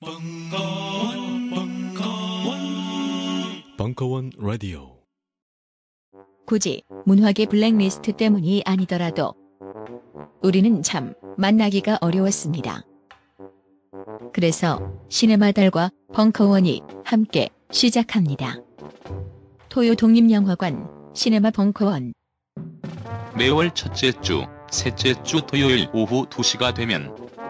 벙커원, 벙커원, 벙커원 라디오. 굳이 문화계 블랙리스트 때문이 아니더라도 우리는 참 만나기가 어려웠습니다. 그래서 시네마 달과 벙커원이 함께 시작합니다. 토요 독립영화관 시네마 벙커원 매월 첫째 주, 셋째 주 토요일 오후 2시가 되면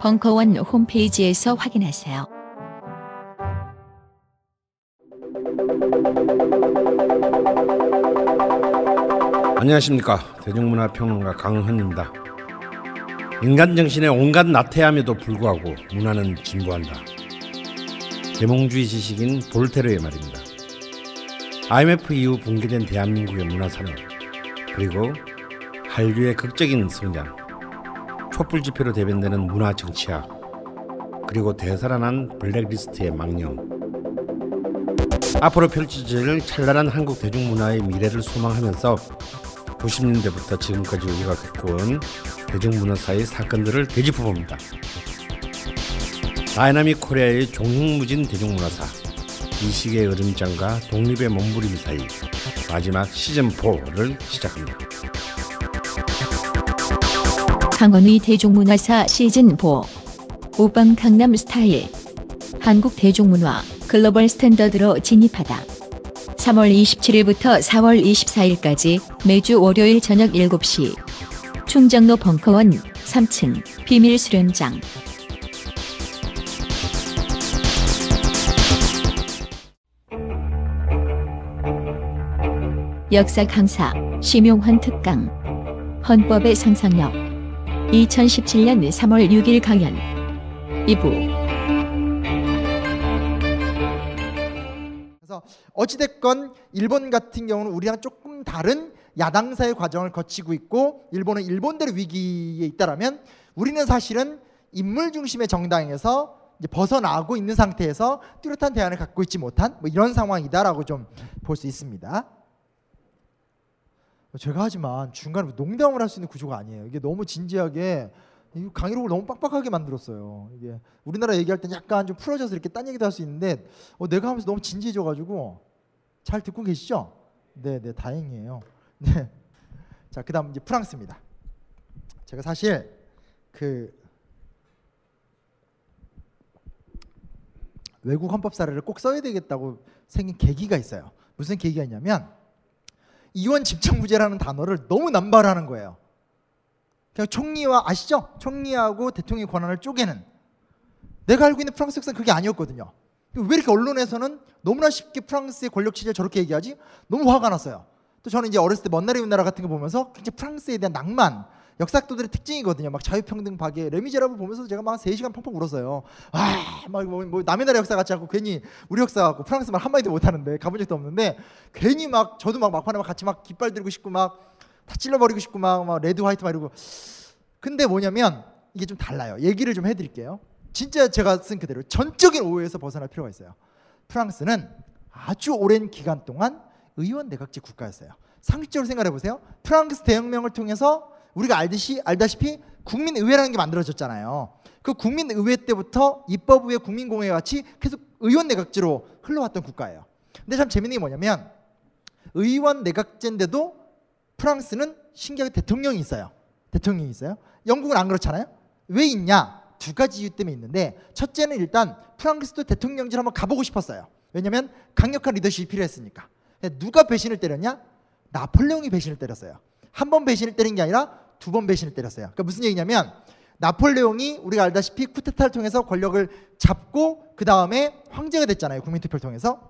벙커원 홈페이지에서 확인하세요. 안녕하십니까 대중문화평론가 강헌입니다. 인간 정신의 온갖 나태함에도 불구하고 문화는 진보한다. 계몽주의 지식인 볼테르의 말입니다. IMF 이후 붕괴된 대한민국의 문화산업 그리고 한류의 극적인 성장 촛불 집회로 대변되는 문화 정치학 그리고 되살아난 블랙리스트의 망령 앞으로 펼쳐질 찬란한 한국 대중문화의 미래를 소망하면서 90년대부터 지금까지 우리가 겪어온 대중문화사의 사건들을 되짚어봅니다. Dynamic Korea의 종횡무진 대중문화사 이 시기의 으름장과 독립의 몸부림 사이 마지막 시즌 4를 시작합니다. 강원의 대중문화사 시즌4 오빵 강남 스타일. 한국 대중문화 글로벌 스탠더드로 진입하다. 3월 27일부터 4월 24일까지 매주 월요일 저녁 7시. 충정로 벙커원 3층 비밀 수련장. 역사 강사 심용환 특강. 헌법의 상상력 2017년 3월 6일 강연 2부 그래서 어찌됐건 일본 같은 경우는 우리랑 조금 다른 야당사의 과정을 거치고 있고 일본은 일본대로 위기에 있다라면 우리는 사실은 인물 중심의 정당에서 벗어나고 있는 상태에서 뚜렷한 대안을 갖고 있지 못한 뭐 이런 상황이다라고 좀 볼 수 있습니다. 제가 하지만 중간에 농담을 할 수 있는 구조가 아니에요. 이게 너무 진지하게 이 강의록을 너무 빡빡하게 만들었어요. 이게 우리나라 얘기할 땐 약간 좀 풀어져서 이렇게 딴 얘기도 할 수 있는데 어, 내가 하면서 너무 진지해져가지고 잘 듣고 계시죠? 네, 네, 다행이에요. 네. 자, 그다음 이제 프랑스입니다. 제가 사실 그 외국 헌법 사례를 꼭 써야 되겠다고 생긴 계기가 있어요. 무슨 계기가 있냐면 이원 집정부제라는 단어를 너무 남발하는 거예요. 그냥 총리와 아시죠? 총리하고 대통령의 권한을 쪼개는 내가 알고 있는 프랑스 역사는 그게 아니었거든요. 왜 이렇게 언론에서는 너무나 쉽게 프랑스의 권력 취재를 저렇게 얘기하지? 너무 화가 났어요. 또 저는 이제 어렸을 때 먼 나라 나라 같은 거 보면서 굉장히 프랑스에 대한 낭만 역사학도들의 특징이거든요. 막 자유평등 파괴, 레미제라블 보면서 제가 막 3시간 펑펑 울었어요. 아, 막 뭐, 뭐 남의 나라 역사 같지 않고 괜히 우리 역사 같고 프랑스 말 한마디도 못 하는데 가본 적도 없는데 괜히 막 저도 막 막판에 막 같이 막 깃발 들고 싶고 막 다 찔러버리고 싶고 막, 막 레드 화이트 막 이러고 근데 뭐냐면 이게 좀 달라요. 얘기를 좀 해드릴게요. 진짜 제가 쓴 그대로 전적인 오해에서 벗어날 필요가 있어요. 프랑스는 아주 오랜 기간 동안 의원 내각제 국가였어요. 상식적으로 생각해 보세요. 프랑스 대혁명을 통해서 우리가 알듯이 알다시피 국민의회라는 게 만들어졌잖아요. 그 국민의회 때부터 입법부의 국민공회 같이 계속 의원 내각제로 흘러왔던 국가예요. 근데 참 재밌는 게 뭐냐면 의원 내각제인데도 프랑스는 신기하게 대통령이 있어요. 대통령이 있어요. 영국은 안 그렇잖아요. 왜 있냐? 두 가지 이유 때문에 있는데 첫째는 일단 프랑스도 대통령질 한번 가보고 싶었어요. 왜냐하면 강력한 리더십이 필요했으니까. 누가 배신을 때렸냐? 나폴레옹이 배신을 때렸어요. 한 번 배신을 때린 게 아니라 두 번 배신을 때렸어요. 그러니까 무슨 얘기냐면 나폴레옹이 우리가 알다시피 쿠데타를 통해서 권력을 잡고 그 다음에 황제가 됐잖아요. 국민투표를 통해서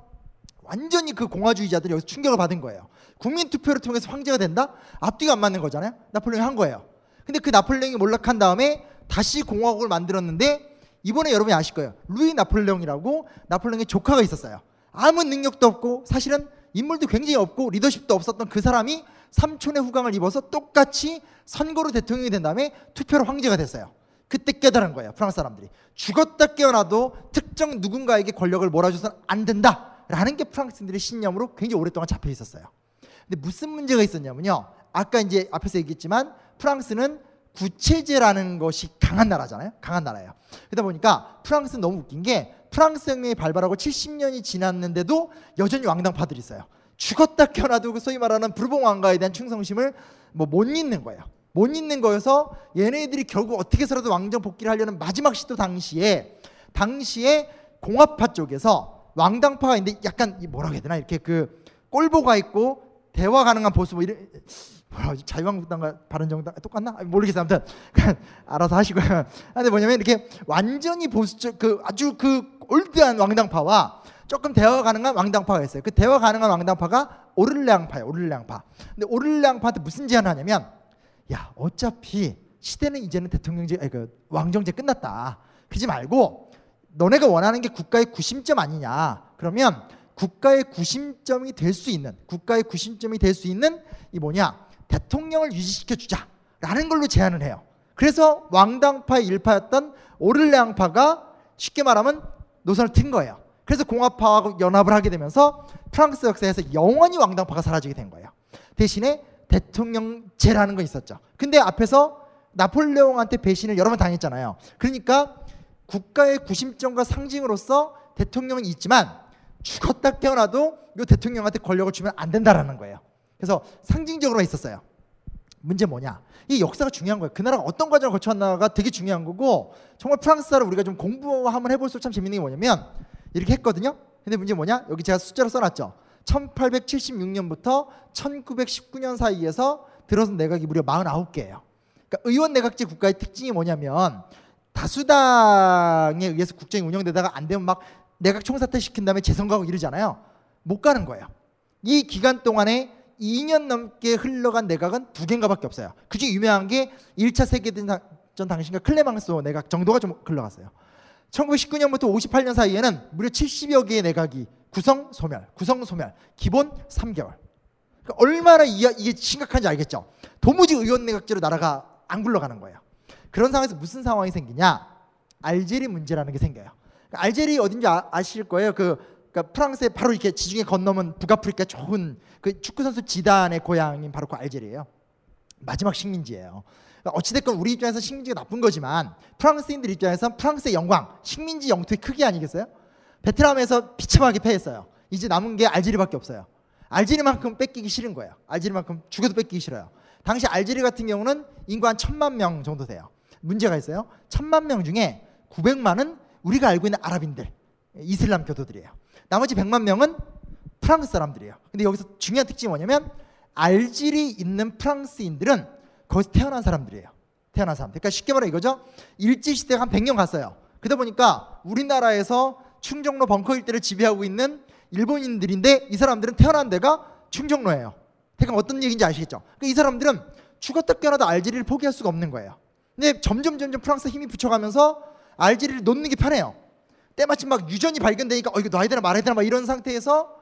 완전히 그 공화주의자들이 여기서 충격을 받은 거예요. 국민투표를 통해서 황제가 된다? 앞뒤가 안 맞는 거잖아요. 나폴레옹이 한 거예요. 근데 그 나폴레옹이 몰락한 다음에 다시 공화국을 만들었는데 이번에 여러분이 아실 거예요. 루이 나폴레옹이라고 나폴레옹의 조카가 있었어요. 아무 능력도 없고 사실은 인물도 굉장히 없고 리더십도 없었던 그 사람이 삼촌의 후광을 입어서 똑같이 선거로 대통령이 된 다음에 투표로 황제가 됐어요. 그때 깨달은 거예요. 프랑스 사람들이 죽었다 깨어나도 특정 누군가에게 권력을 몰아줘서는 안 된다라는 게 프랑스인들의 신념으로 굉장히 오랫동안 잡혀 있었어요. 근데 무슨 문제가 있었냐면요. 아까 이제 앞에서 얘기했지만 프랑스는 구체제라는 것이 강한 나라잖아요. 강한 나라예요. 그러다 보니까 프랑스는 너무 웃긴 게 프랑스 혁명이 발발하고 70년이 지났는데도 여전히 왕당파들이 있어요. 죽었다 깨어나도 그 소위 말하는 부르봉 왕가에 대한 충성심을 뭐 못 잊는 거예요. 못 잊는 거여서 얘네들이 결국 어떻게 해서라도 왕정 복귀를 하려는 마지막 시도 당시에 당시에 공화파 쪽에서 왕당파가 있는데 약간 이 뭐라고 해야 되나? 이렇게 그 꼴보가 있고 대화 가능한 보수 뭐 이런 뭐라 지 자유한국당과 바른정당 똑같나? 아니, 모르겠어요. 아무튼 알아서 하시고요. 근데 뭐냐면 이렇게 완전히 보수적 그 아주 그 올드한 왕당파와 조금 대화 가능한 왕당파가 있어요 그 대화 가능한 왕당파가 오를레앙파예요 오를레앙파 근데 오를레앙파한테 무슨 제안을 하냐면 야 어차피 시대는 이제는 대통령제 아니, 그 왕정제 끝났다 그지 말고 너네가 원하는 게 국가의 구심점 아니냐 그러면 국가의 구심점이 될 수 있는 국가의 구심점이 될 수 있는 이 뭐냐 대통령을 유지시켜 주자라는 걸로 제안을 해요. 그래서 왕당파의 일파였던 오를레앙파가 쉽게 말하면 노선을 튼 거예요. 그래서 공화파하고 연합을 하게 되면서 프랑스 역사에서 영원히 왕당파가 사라지게 된 거예요. 대신에 대통령제라는 건 있었죠. 근데 앞에서 나폴레옹한테 배신을 여러 번 당했잖아요. 그러니까 국가의 구심점과 상징으로서 대통령은 있지만 죽었다 깨어나도 이 대통령한테 권력을 주면 안 된다라는 거예요. 그래서 상징적으로 있었어요. 문제 뭐냐? 이 역사가 중요한 거예요. 그 나라가 어떤 과정을 거쳐왔나가 되게 중요한 거고 정말 프랑스사를 우리가 좀 공부 한번 해볼수록 참 재밌는 게 뭐냐면 이렇게 했거든요. 근데 문제 뭐냐? 여기 제가 숫자로 써놨죠. 1876년부터 1919년 사이에서 들어선 내각이 무려 49개예요. 그러니까 의원 내각제 국가의 특징이 뭐냐면 다수당에 의해서 국정이 운영되다가 안 되면 막 내각 총사퇴 시킨 다음에 재선거하고 이러잖아요. 못 가는 거예요. 이 기간 동안에 2년 넘게 흘러간 내각은 두 개인가밖에 없어요. 그중에 유명한 게 1차 세계대전 당시인가 클레망소 내각 정도가 좀 흘러갔어요. 1919년부터 58년 사이에는 무려 70여 개의 내각이 구성 소멸, 구성 소멸, 기본 3개월. 그러니까 얼마나 이게 심각한지 알겠죠? 도무지 의원 내각제로 나라가 안 굴러가는 거예요. 그런 상황에서 무슨 상황이 생기냐? 알제리 문제라는 게 생겨요. 그러니까 알제리 어딘지 아, 실 거예요. 그 그러니까 프랑스에 바로 이렇게 지중해 건너면 북아프리카 좋은 그 축구 선수 지단의 고향인 바로 그 알제리예요. 마지막 식민지예요. 그러니까 어찌됐건 우리 입장에서 식민지가 나쁜 거지만 프랑스인들 입장에서 프랑스의 영광, 식민지 영토의 크기 아니겠어요? 베트남에서 비참하게 패했어요. 이제 남은 게 알제리밖에 없어요. 알제리만큼 뺏기기 싫은 거예요. 알제리만큼 죽어도 뺏기기 싫어요. 당시 알제리 같은 경우는 인구 한 천만 명 정도 돼요. 문제가 있어요. 천만 명 중에 900만은 우리가 알고 있는 아랍인들, 이슬람 교도들이에요. 나머지 100만 명은 프랑스 사람들이에요. 근데 여기서 중요한 특징이 뭐냐면 알지리 있는 프랑스인들은 거기서 태어난 사람들이에요. 태어난 사람. 그러니까 쉽게 말해 이거죠. 일제 시대가 한 100년 갔어요. 그러다 보니까 우리나라에서 충정로 벙커 일대를 지배하고 있는 일본인들인데 이 사람들은 태어난 데가 충정로예요. 그러니까 어떤 얘기인지 아시겠죠? 그러니까 이 사람들은 죽었다 깨어나도 알제리를 포기할 수가 없는 거예요. 근데 점점 점점 프랑스 힘이 붙여가면서 알제리를 놓는 게 편해요. 때마침 막 유전이 발견되니까 어 이거 놔야 되나 말아야 되나 막 이런 상태에서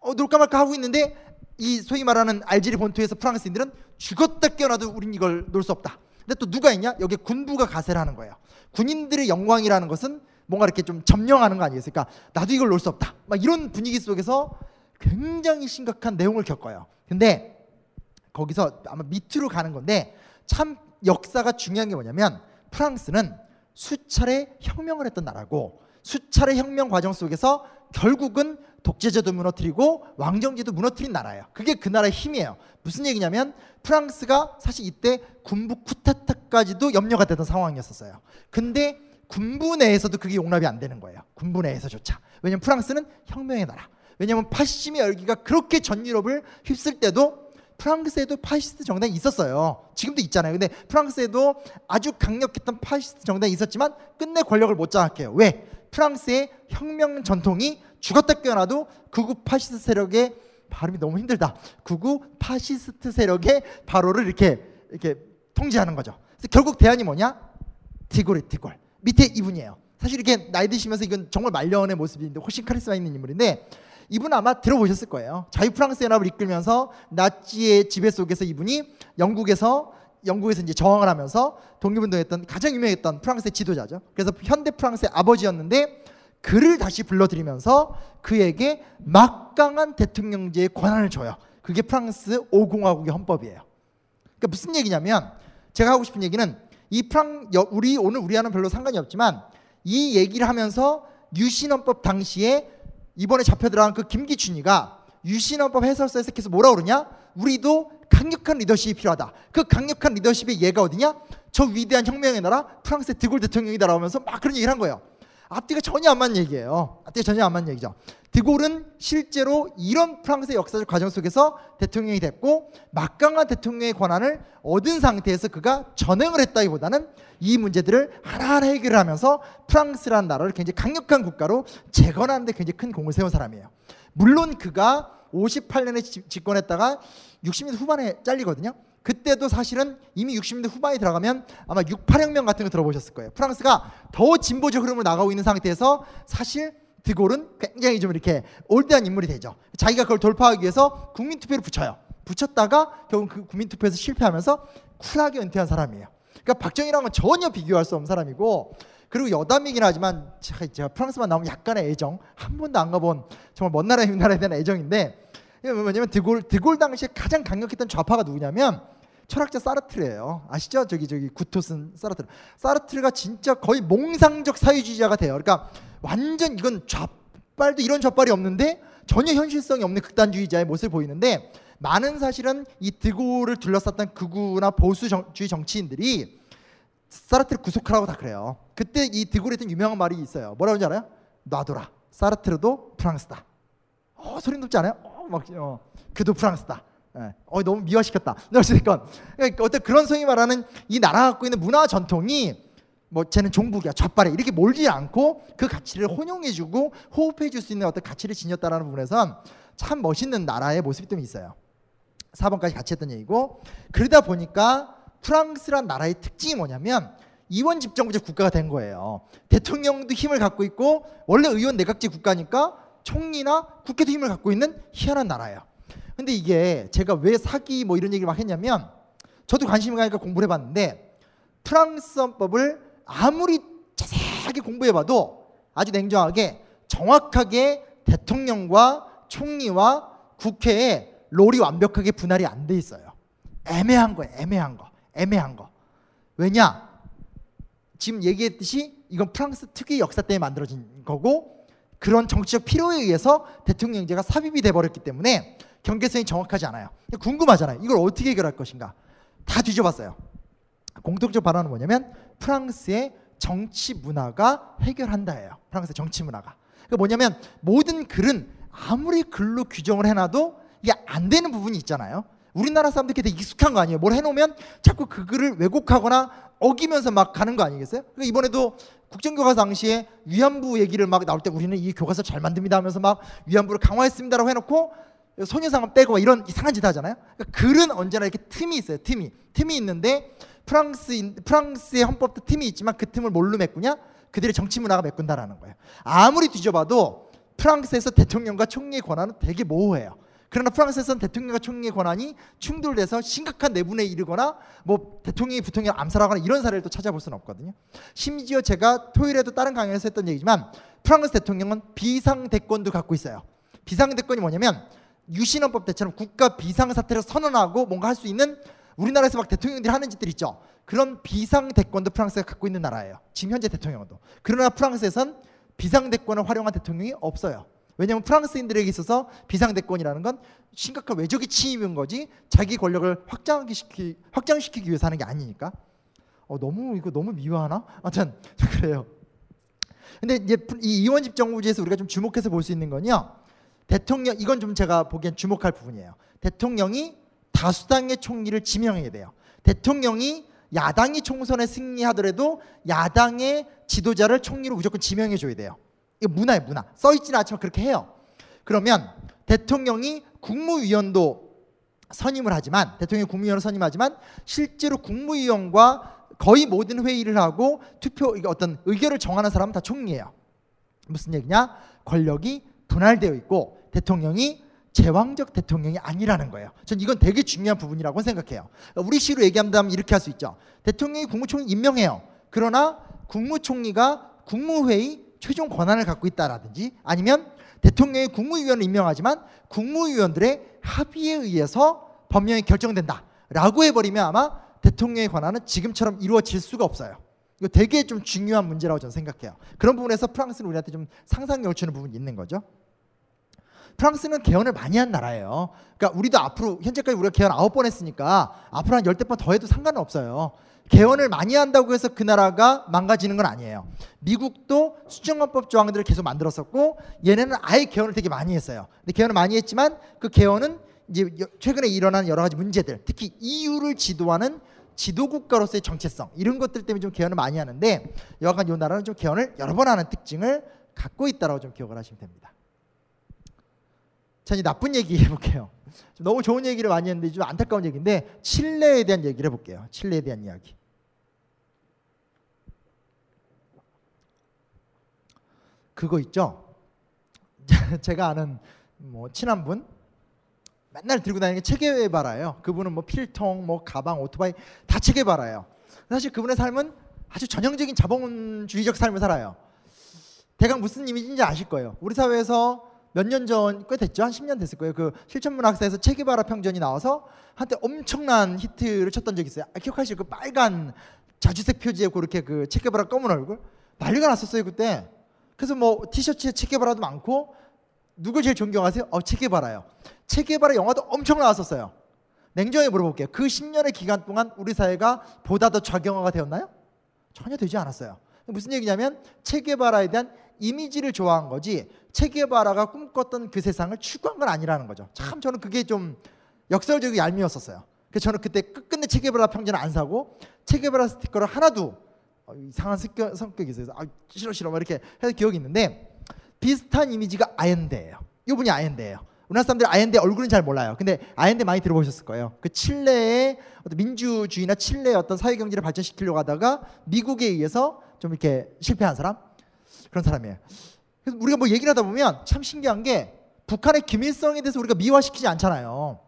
어 놀까 말까 하고 있는데 이 소위 말하는 알제리 본토에서 프랑스인들은 죽었다 깨어나도 우린 이걸 놓을 수 없다. 근데 또 누가 있냐? 여기 군부가 가세를 하는 거예요. 군인들의 영광이라는 것은 뭔가 이렇게 좀 점령하는 거 아니겠습니까? 나도 이걸 놓을 수 없다. 막 이런 분위기 속에서 굉장히 심각한 내용을 겪어요. 근데 거기서 아마 밑으로 가는 건데 참 역사가 중요한 게 뭐냐면 프랑스는 수차례 혁명을 했던 나라고 수차례 혁명 과정 속에서 결국은 독재제도 무너뜨리고 왕정제도 무너뜨린 나라예요. 그게 그 나라의 힘이에요. 무슨 얘기냐면 프랑스가 사실 이때 군부 쿠데타까지도 염려가 되던 상황이었었어요. 근데 군부 내에서도 그게 용납이 안 되는 거예요. 군부 내에서조차. 왜냐면 프랑스는 혁명의 나라. 왜냐면 파시즘의 열기가 그렇게 전 유럽을 휩쓸 때도 프랑스에도 파시스트 정당이 있었어요. 지금도 있잖아요. 근데 프랑스에도 아주 강력했던 파시스트 정당이 있었지만 끝내 권력을 못 장악해요. 왜? 프랑스의 혁명 전통이 죽었다 깨어나도 극우 파시스트 세력의 발호가 너무 힘들다. 극우 파시스트 세력의 발호를 이렇게 이렇게 통제하는 거죠. 그래서 결국 대안이 뭐냐? 디골이 디골. 밑에 이분이에요. 사실 이렇게 나이 드시면서 이건 정말 말년의 모습인데 훨씬 카리스마 있는 인물인데 이분 아마 들어보셨을 거예요. 자유 프랑스 연합을 이끌면서 나치의 지배 속에서 이분이 영국에서 영국에서 이제 저항을 하면서 독립운동했던 가장 유명했던 프랑스의 지도자죠. 그래서 현대 프랑스의 아버지였는데 그를 다시 불러들이면서 그에게 막강한 대통령제의 권한을 줘요. 그게 프랑스 5공화국의 헌법이에요. 그러니까 무슨 얘기냐면 제가 하고 싶은 얘기는 이 프랑 여- 우리 오늘 우리와는 별로 상관이 없지만 이 얘기를 하면서 유신헌법 당시에 이번에 잡혀 들어간 그 김기춘이가 유신헌법 해설서에서 계속 뭐라 그러냐? 우리도 강력한 리더십이 필요하다. 그 강력한 리더십의 예가 어디냐? 저 위대한 혁명의 나라 프랑스의 드골 대통령이다 라면서 막 그런 얘기를 한 거예요. 앞뒤가 전혀 안 맞는 얘기예요. 앞뒤가 전혀 안 맞는 얘기죠. 드골은 실제로 이런 프랑스의 역사적 과정 속에서 대통령이 됐고 막강한 대통령의 권한을 얻은 상태에서 그가 전행을 했다기보다는 이 문제들을 하나하나 해결하면서 프랑스라는 나라를 굉장히 강력한 국가로 재건하는 데 굉장히 큰 공을 세운 사람이에요. 물론 그가 58년에 집권했다가 60년대 후반에 잘리거든요. 그때도 사실은 이미 60년대 후반에 들어가면 아마 68혁명 같은 거 들어보셨을 거예요. 프랑스가 더 진보적 흐름으로 나가고 있는 상태에서 사실 드골은 굉장히 좀 이렇게 올드한 인물이 되죠. 자기가 그걸 돌파하기 위해서 국민투표를 붙여요. 붙였다가 결국 그 국민투표에서 실패하면서 쿨하게 은퇴한 사람이에요. 그러니까 박정희랑은 전혀 비교할 수 없는 사람이고 그리고 여담이긴 하지만 제가, 프랑스만 나오면 약간의 애정 한 번도 안 가본 정말 먼 나라의 나라에 대한 애정인데 뭐냐면 드골 드골 당시에 가장 강력했던 좌파가 누구냐면 철학자 사르트르예요. 아시죠? 저기 저기 구토 쓴 사르트르. 사르트르가 진짜 거의 몽상적 사회주의자가 돼요. 그러니까 완전 이건 좌빨도 이런 좌빨이 없는데 전혀 현실성이 없는 극단주의자의 모습을 보이는데 많은 사실은 이 드골을 둘러쌌던 극우나 보수주의 정치인들이 사르트르 구속하라고 다 그래요. 그때 이 드골이 했던 유명한 말이 있어요. 뭐라고 하는지 알아요? 놔둬라. 사르트르도 프랑스다. 어, 소름 돋지 않아요? 어, 막 어, 그도 프랑스다. 예. 어, 너무 미화시켰다. 어쨌든 그러니까 어떤 그런 소위 말하는 이 나라 갖고 있는 문화 전통이 뭐 쟤는 종북이야 좌빨에 이렇게 몰지 않고 그 가치를 혼용해주고 호흡해줄 수 있는 어떤 가치를 지녔다라는 부분에선 참 멋있는 나라의 모습이 좀 있어요. 4번까지 같이 했던 얘기고 그러다 보니까 프랑스란 나라의 특징이 뭐냐면 이원 집정부제 국가가 된 거예요. 대통령도 힘을 갖고 있고 원래 의원 내각제 국가니까 총리나 국회도 힘을 갖고 있는 희한한 나라예요. 근데 이게 제가 왜 사기 뭐 이런 얘기를 막 했냐면 저도 관심이 가니까 공부를 해봤는데 프랑스헌법을 아무리 자세하게 공부해봐도 아주 냉정하게 정확하게 대통령과 총리와 국회에 롤이 완벽하게 분할이 안 돼 있어요. 애매한 거예요. 애매한 거. 애매한 거. 왜냐? 지금 얘기했듯이 이건 프랑스 특유의 역사 때문에 만들어진 거고 그런 정치적 필요에 의해서 대통령 제가 삽입이 돼 버렸기 때문에 경계선이 정확하지 않아요. 궁금하잖아요. 이걸 어떻게 해결할 것인가? 다 뒤져봤어요. 공통적 발언은 뭐냐면 프랑스의 정치 문화가 해결한다예요. 프랑스의 정치 문화가. 그 뭐냐면 모든 글은 아무리 글로 규정을 해놔도 이게 안 되는 부분이 있잖아요. 우리나라 사람들이 되게 익숙한 거 아니에요. 뭘 해놓으면 자꾸 그 글을 왜곡하거나 어기면서 막 가는 거 아니겠어요? 그러니까 이번에도 국정교과서 당시에 위안부 얘기를 막 나올 때 우리는 이 교과서 잘 만듭니다 하면서 막 위안부를 강화했습니다라고 해놓고 소녀상을 빼고 이런 이상한 짓 하잖아요. 그러니까 글은 언제나 이렇게 틈이 있어요. 틈이 틈이 있는데 프랑스 프랑스의 헌법도 틈이 있지만 그 틈을 뭘로 메꾸냐? 그들의 정치 문화가 메꾼다라는 거예요. 아무리 뒤져봐도 프랑스에서 대통령과 총리의 권한은 되게 모호해요. 그러나 프랑스에서는 대통령과 총리의 권한이 충돌돼서 심각한 내분에 이르거나 뭐 대통령이 부통령을 암살하거나 이런 사례를 또 찾아볼 수는 없거든요. 심지어 제가 토요일에도 다른 강연에서 했던 얘기지만 프랑스 대통령은 비상대권도 갖고 있어요. 비상대권이 뭐냐면 유신헌법 때처럼 국가 비상사태를 선언하고 뭔가 할 수 있는 우리나라에서 막 대통령들이 하는 짓들 있죠. 그런 비상대권도 프랑스가 갖고 있는 나라예요. 지금 현재 대통령도. 그러나 프랑스에선 비상대권을 활용한 대통령이 없어요. 왜냐하면 프랑스인들에게 있어서 비상대권이라는 건 심각한 외적인 침입인 거지 자기 권력을 확장시키, 확장시키기 위해서 하는 게 아니니까. 어, 너무 이거 너무 미화하나? 아무튼 그래요. 근데 이제 이 이원집 정부제에서 우리가 좀 주목해서 볼 수 있는 건요. 대통령 이건 좀 제가 보기엔 주목할 부분이에요. 대통령이 다수당의 총리를 지명해야 돼요. 대통령이 야당이 총선에 승리하더라도 야당의 지도자를 총리로 무조건 지명해 줘야 돼요. 이거 문화예요, 문화. 써 있지는 않지만 그렇게 해요. 그러면 대통령이 국무위원도 선임을 하지만 대통령이 국무위원을 선임하지만 실제로 국무위원과 거의 모든 회의를 하고 투표 어떤 의결을 정하는 사람은 다 총리예요. 무슨 얘기냐? 권력이 분할되어 있고 대통령이 제왕적 대통령이 아니라는 거예요. 전 이건 되게 중요한 부분이라고 생각해요. 우리 식으로 얘기한다면 이렇게 할 수 있죠. 대통령이 국무총리 임명해요. 그러나 국무총리가 국무회의 최종 권한을 갖고 있다라든지 아니면 대통령이 국무위원을 임명하지만 국무위원들의 합의에 의해서 법령이 결정된다라고 해버리면 아마 대통령의 권한은 지금처럼 이루어질 수가 없어요. 이거 되게 좀 중요한 문제라고 저는 생각해요. 그런 부분에서 프랑스는 우리한테 좀 상상력을 주는 부분이 있는 거죠. 프랑스는 개헌을 많이 한 나라예요. 그러니까 우리도 앞으로 현재까지 우리가 개헌 아홉 번 했으니까 앞으로 한 열댓 번 더 해도 상관은 없어요. 개헌을 많이 한다고 해서 그 나라가 망가지는 건 아니에요. 미국도 수정헌법 조항들을 계속 만들었었고 얘네는 아예 개헌을 되게 많이 했어요. 근데 개헌을 많이 했지만 그 개헌은 이제 최근에 일어난 여러 가지 문제들, 특히 EU를 지도하는 지도 국가로서의 정체성 이런 것들 때문에 좀 개헌을 많이 하는데 여하간 이 나라는 좀 개헌을 여러 번 하는 특징을 갖고 있다라고 좀 기억을 하시면 됩니다. 자 이제 나쁜 얘기 해볼게요. 너무 좋은 얘기를 많이 했는데 좀 안타까운 얘기인데 칠레에 대한 얘기를 해볼게요. 칠레에 대한 이야기. 그거 있죠. 제가 아는 뭐 친한 분 맨날 들고 다니는 게 체계바라예요. 그분은 뭐 필통, 뭐 가방, 오토바이 다 체계바라예요. 사실 그분의 삶은 아주 전형적인 자본주의적 삶을 살아요. 대강 무슨 이미지인지 아실 거예요. 우리 사회에서 몇 년 전, 꽤 됐죠? 한 10년 됐을 거예요. 그 실천문학사에서 체계바라 평전이 나와서 한때 엄청난 히트를 쳤던 적이 있어요. 아, 기억하시죠? 그 빨간 자주색 표지에 그렇게 그 체계바라 검은 얼굴? 난리가 났었어요, 그때. 그래서 뭐 티셔츠에 체계바라도 많고 누굴 제일 존경하세요? 어, 체계바라요. 체계바라 영화도 엄청 나왔었어요. 냉정히 물어볼게요. 그 10년의 기간 동안 우리 사회가 보다 더 좌경화가 되었나요? 전혀 되지 않았어요. 무슨 얘기냐면 체계바라에 대한 이미지를 좋아한 거지 체계바라가 꿈꿨던 그 세상을 추구한 건 아니라는 거죠. 참 저는 그게 좀 역설적이고 얄미웠었어요. 그래서 저는 그때 끝끝내 체계바라 평전을 안 사고 체계바라 스티커를 하나도 어, 이상한 성격, 성격이 있어서 아, 싫어 싫어 막 이렇게 해서 기억이 있는데 비슷한 이미지가 아엔데예요. 이분이 아엔데예요. 우리나라 사람들 아엔데 얼굴은 잘 몰라요. 근데 아엔데 많이 들어보셨을 거예요. 그 칠레의 어떤 민주주의나 칠레의 어떤 사회 경제를 발전시키려고 하다가 미국에 의해서 좀 이렇게 실패한 사람 그런 사람이에요. 그래서 우리가 뭐 얘기를 하다 보면 참 신기한 게 북한의 김일성에 대해서 우리가 미화시키지 않잖아요.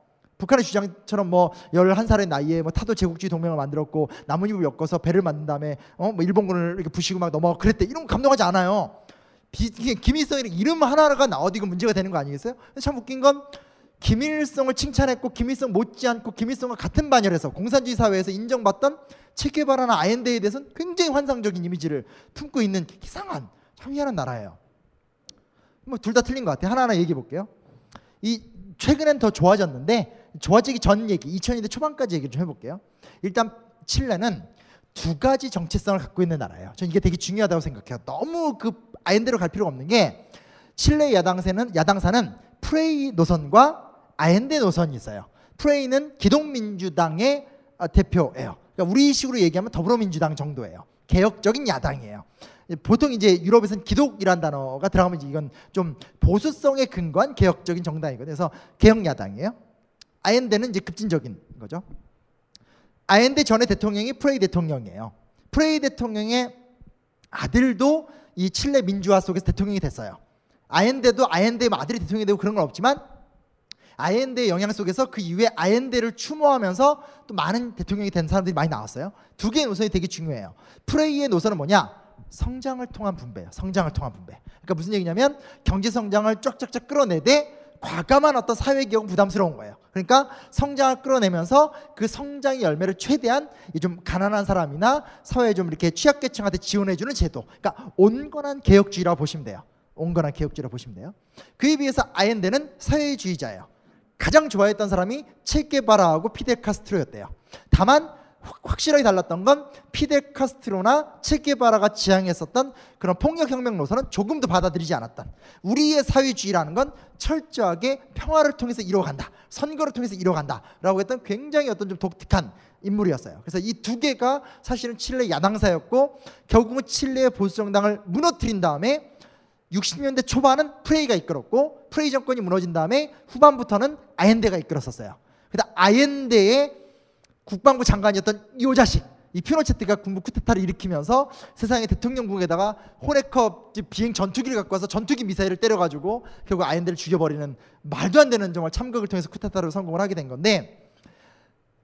북한의 주장처럼 뭐 11살의 나이에 뭐 타도 제국주의 동맹을 만들었고 나뭇잎을 엮어서 배를 만든 다음에 어 뭐 일본군을 이렇게 부시고 막 넘어가 그랬대. 이런 거 감동하지 않아요. 비, 김일성이 이름 하나가 나와도 이건 문제가 되는 거 아니겠어요? 참 웃긴 건 김일성을 칭찬했고 김일성 못지않고 김일성과 같은 반열에서 공산주의 사회에서 인정받던 체계바라나 아엔데에 대해서는 굉장히 환상적인 이미지를 품고 있는 이상한 참 희한한 나라예요. 뭐 둘 다 틀린 것 같아요. 하나하나 얘기해 볼게요. 이 최근엔 더 좋아졌는데 좋아지기 전 얘기 2000년대 초반까지 얘기 좀 해볼게요. 일단 칠레는 두 가지 정체성을 갖고 있는 나라예요. 저는 이게 되게 중요하다고 생각해요. 너무 그 아엔데로 갈 필요가 없는 게 칠레 야당사는 야당사는 프레이 노선과 아엔데 노선이 있어요. 프레이는 기독민주당의 어, 대표예요. 그러니까 우리식으로 얘기하면 더불어민주당 정도예요. 개혁적인 야당이에요. 보통 이제 유럽에서는 기독이란 단어가 들어가면 이건 좀 보수성에 근거한 개혁적인 정당이거든요. 그래서 개혁 야당이에요. 아엔데는 이제 급진적인 거죠. 아엔데 전에 대통령이 프레이 대통령이에요. 프레이 대통령의 아들도 이 칠레 민주화 속에서 대통령이 됐어요. 아엔데도 아엔데의 아들이 대통령이 되고 그런 건 없지만 아엔데의 영향 속에서 그 이후에 아엔데를 추모하면서 또 많은 대통령이 된 사람들이 많이 나왔어요. 두 개의 노선이 되게 중요해요. 프레이의 노선은 뭐냐? 성장을 통한 분배예요. 성장을 통한 분배. 그러니까 무슨 얘기냐면 경제 성장을 쫙쫙쫙 끌어내되 과감한 어떤 사회 개혁은 부담스러운 거예요. 그러니까 성장을 끌어내면서 그 성장의 열매를 최대한 좀 가난한 사람이나 사회에 좀 이렇게 취약계층한테 지원해주는 제도. 그러니까 온건한 개혁주의라고 보시면 돼요. 온건한 개혁주의라고 보시면 돼요. 그에 비해서 아엔데는 사회주의자예요. 가장 좋아했던 사람이 체게바라하고 피델 카스트로였대요. 다만 확실하게 달랐던 건 피델 카스트로나 체게바라가 지향했었던 그런 폭력 혁명 노선은 조금 도 받아들이지 않았던 우리의 사회주의라는 건 철저하게 평화를 통해서 이루어간다 선거를 통해서 이루어간다 라고 했던 굉장히 어떤 좀 독특한 인물이었어요 그래서 이 두 개가 사실은 칠레 야당사였고 결국은 칠레의 보수 정당을 무너뜨린 다음에 60년대 초반은 프레이가 이끌었고 프레이 정권이 무너진 다음에 후반부터는 아엔데가 이끌었었어요. 그래서 아엔데의 국방부 장관이었던 이 자식 이 피노체트가 군부 쿠데타를 일으키면서 세상의 대통령궁에다가 호네컵 비행 전투기를 갖고 와서 전투기 미사일을 때려가지고 결국 아이엔드를 죽여버리는 말도 안 되는 정말 참극을 통해서 쿠데타를 성공을 하게 된 건데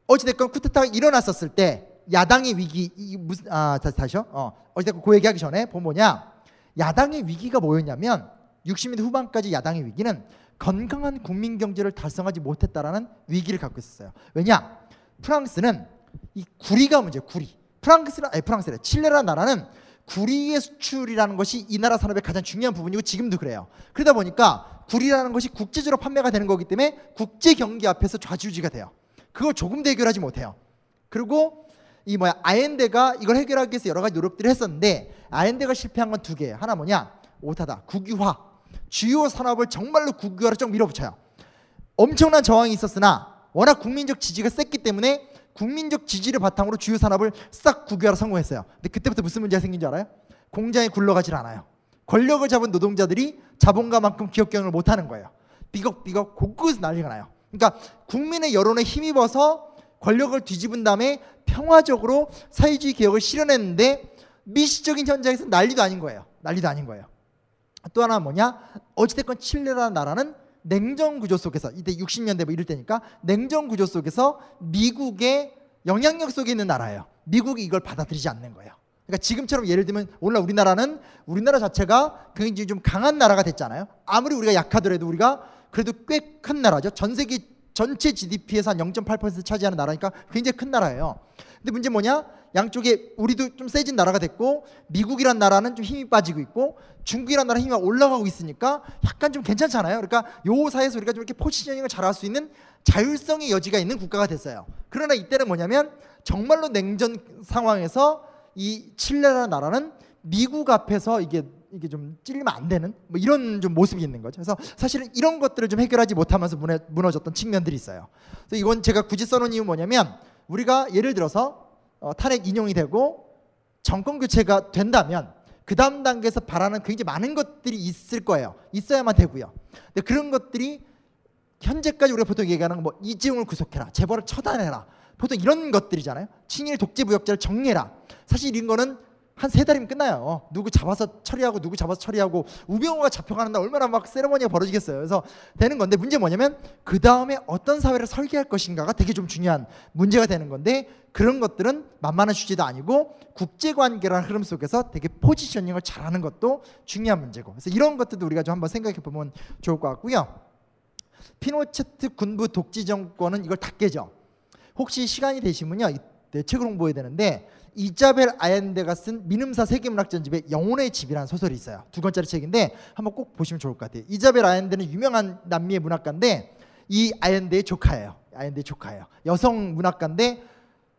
어찌됐건 쿠데타가 일어났었을 때 야당의 위기 이 무슨 아 다시 다시요 어 어찌됐건 그 얘기하기 전에 보면 뭐냐 야당의 위기가 뭐였냐면 60년대 후반까지 야당의 위기는 건강한 국민 경제를 달성하지 못했다라는 위기를 갖고 있었어요. 왜냐? 프랑스는 이 구리가 문제, 구리. 프랑스라 아니 프랑스래. 칠레라는 나라는 구리의 수출이라는 것이 이 나라 산업의 가장 중요한 부분이고 지금도 그래요. 그러다 보니까 구리라는 것이 국제적으로 판매가 되는 거기 때문에 국제 경기 앞에서 좌지우지가 돼요. 그걸 조금도 해결하지 못해요. 그리고 이 뭐야 아엔데가 이걸 해결하기 위해서 여러 가지 노력들을 했었는데 아엔데가 실패한 건 두 개예요. 하나 뭐냐? 오타다. 국유화. 주요 산업을 정말로 국유화로 좀 밀어붙여요. 엄청난 저항이 있었으나 워낙 국민적 지지가 셌기 때문에 국민적 지지를 바탕으로 주요 산업을 싹 국유화로 성공했어요. 근데 그때부터 무슨 문제가 생긴 줄 알아요? 공장이 굴러가질 않아요. 권력을 잡은 노동자들이 자본가만큼 기업 경영을 못하는 거예요. 비걱비걱 곳곳에서 난리가 나요. 그러니까 국민의 여론에 힘입어서 권력을 뒤집은 다음에 평화적으로 사회주의 개혁을 실현했는데 미시적인 현장에서 난리도 아닌 거예요. 난리도 아닌 거예요. 또 하나 뭐냐? 어찌됐건 칠레라는 나라는 냉전 구조 속에서 이때 60년대 뭐 이럴 때니까 냉전 구조 속에서 미국의 영향력 속에 있는 나라예요. 미국이 이걸 받아들이지 않는 거예요. 그러니까 지금처럼 예를 들면 오늘 우리나라는 우리나라 자체가 굉장히 좀 강한 나라가 됐잖아요. 아무리 우리가 약하더라도 우리가 그래도 꽤 큰 나라죠. 전 세계 전체 GDP에서 한 0.8% 차지하는 나라니까 굉장히 큰 나라예요. 근데 문제 뭐냐? 양쪽에 우리도 좀 세진 나라가 됐고 미국이란 나라는 좀 힘이 빠지고 있고 중국이란 나라 힘이 올라가고 있으니까 약간 좀 괜찮잖아요. 그러니까 요 사이에서 우리가 좀 이렇게 포지셔닝을 잘할 수 있는 자율성의 여지가 있는 국가가 됐어요. 그러나 이때는 뭐냐면 정말로 냉전 상황에서 이 칠레라는 나라는 미국 앞에서 이게 이게 좀 찔리면 안 되는 뭐 이런 좀 모습이 있는 거죠. 그래서 사실은 이런 것들을 좀 해결하지 못하면서 무너, 무너졌던 측면들이 있어요. 그래서 이건 제가 굳이 써놓은 이유 뭐냐면 우리가 예를 들어서 어, 탄핵 인용이 되고 정권 교체가 된다면 그 다음 단계에서 바라는 굉장히 많은 것들이 있을 거예요. 있어야만 되고요. 근데 그런 것들이 현재까지 우리가 보통 얘기하는 뭐 이재용을 구속해라, 재벌을 처단해라, 보통 이런 것들이잖아요. 친일 독재 부역자를 정리해라. 사실 이런 거는 한 세 달이면 끝나요. 누구 잡아서 처리하고 누구 잡아서 처리하고 우병우가 잡혀가는 날 얼마나 막 세레머니가 벌어지겠어요. 그래서 되는 건데 문제 뭐냐면 그 다음에 어떤 사회를 설계할 것인가가 되게 좀 중요한 문제가 되는 건데 그런 것들은 만만한 주제도 아니고 국제관계라는 흐름 속에서 되게 포지셔닝을 잘하는 것도 중요한 문제고 그래서 이런 것들도 우리가 좀 한번 생각해 보면 좋을 것 같고요. 피노체트 군부 독재 정권은 이걸 다 깨죠. 혹시 시간이 되시면요. 네, 책을 홍보해야 되는데 이자벨 아엔데가 쓴 민음사 세계문학 전집에 영혼의 집이라는 소설이 있어요. 두 권짜리 책인데 한번 꼭 보시면 좋을 것 같아요. 이자벨 아엔데는 유명한 남미의 문학가인데 이 아엔데의 조카예요. 아엔데의 조카예요. 여성 문학가인데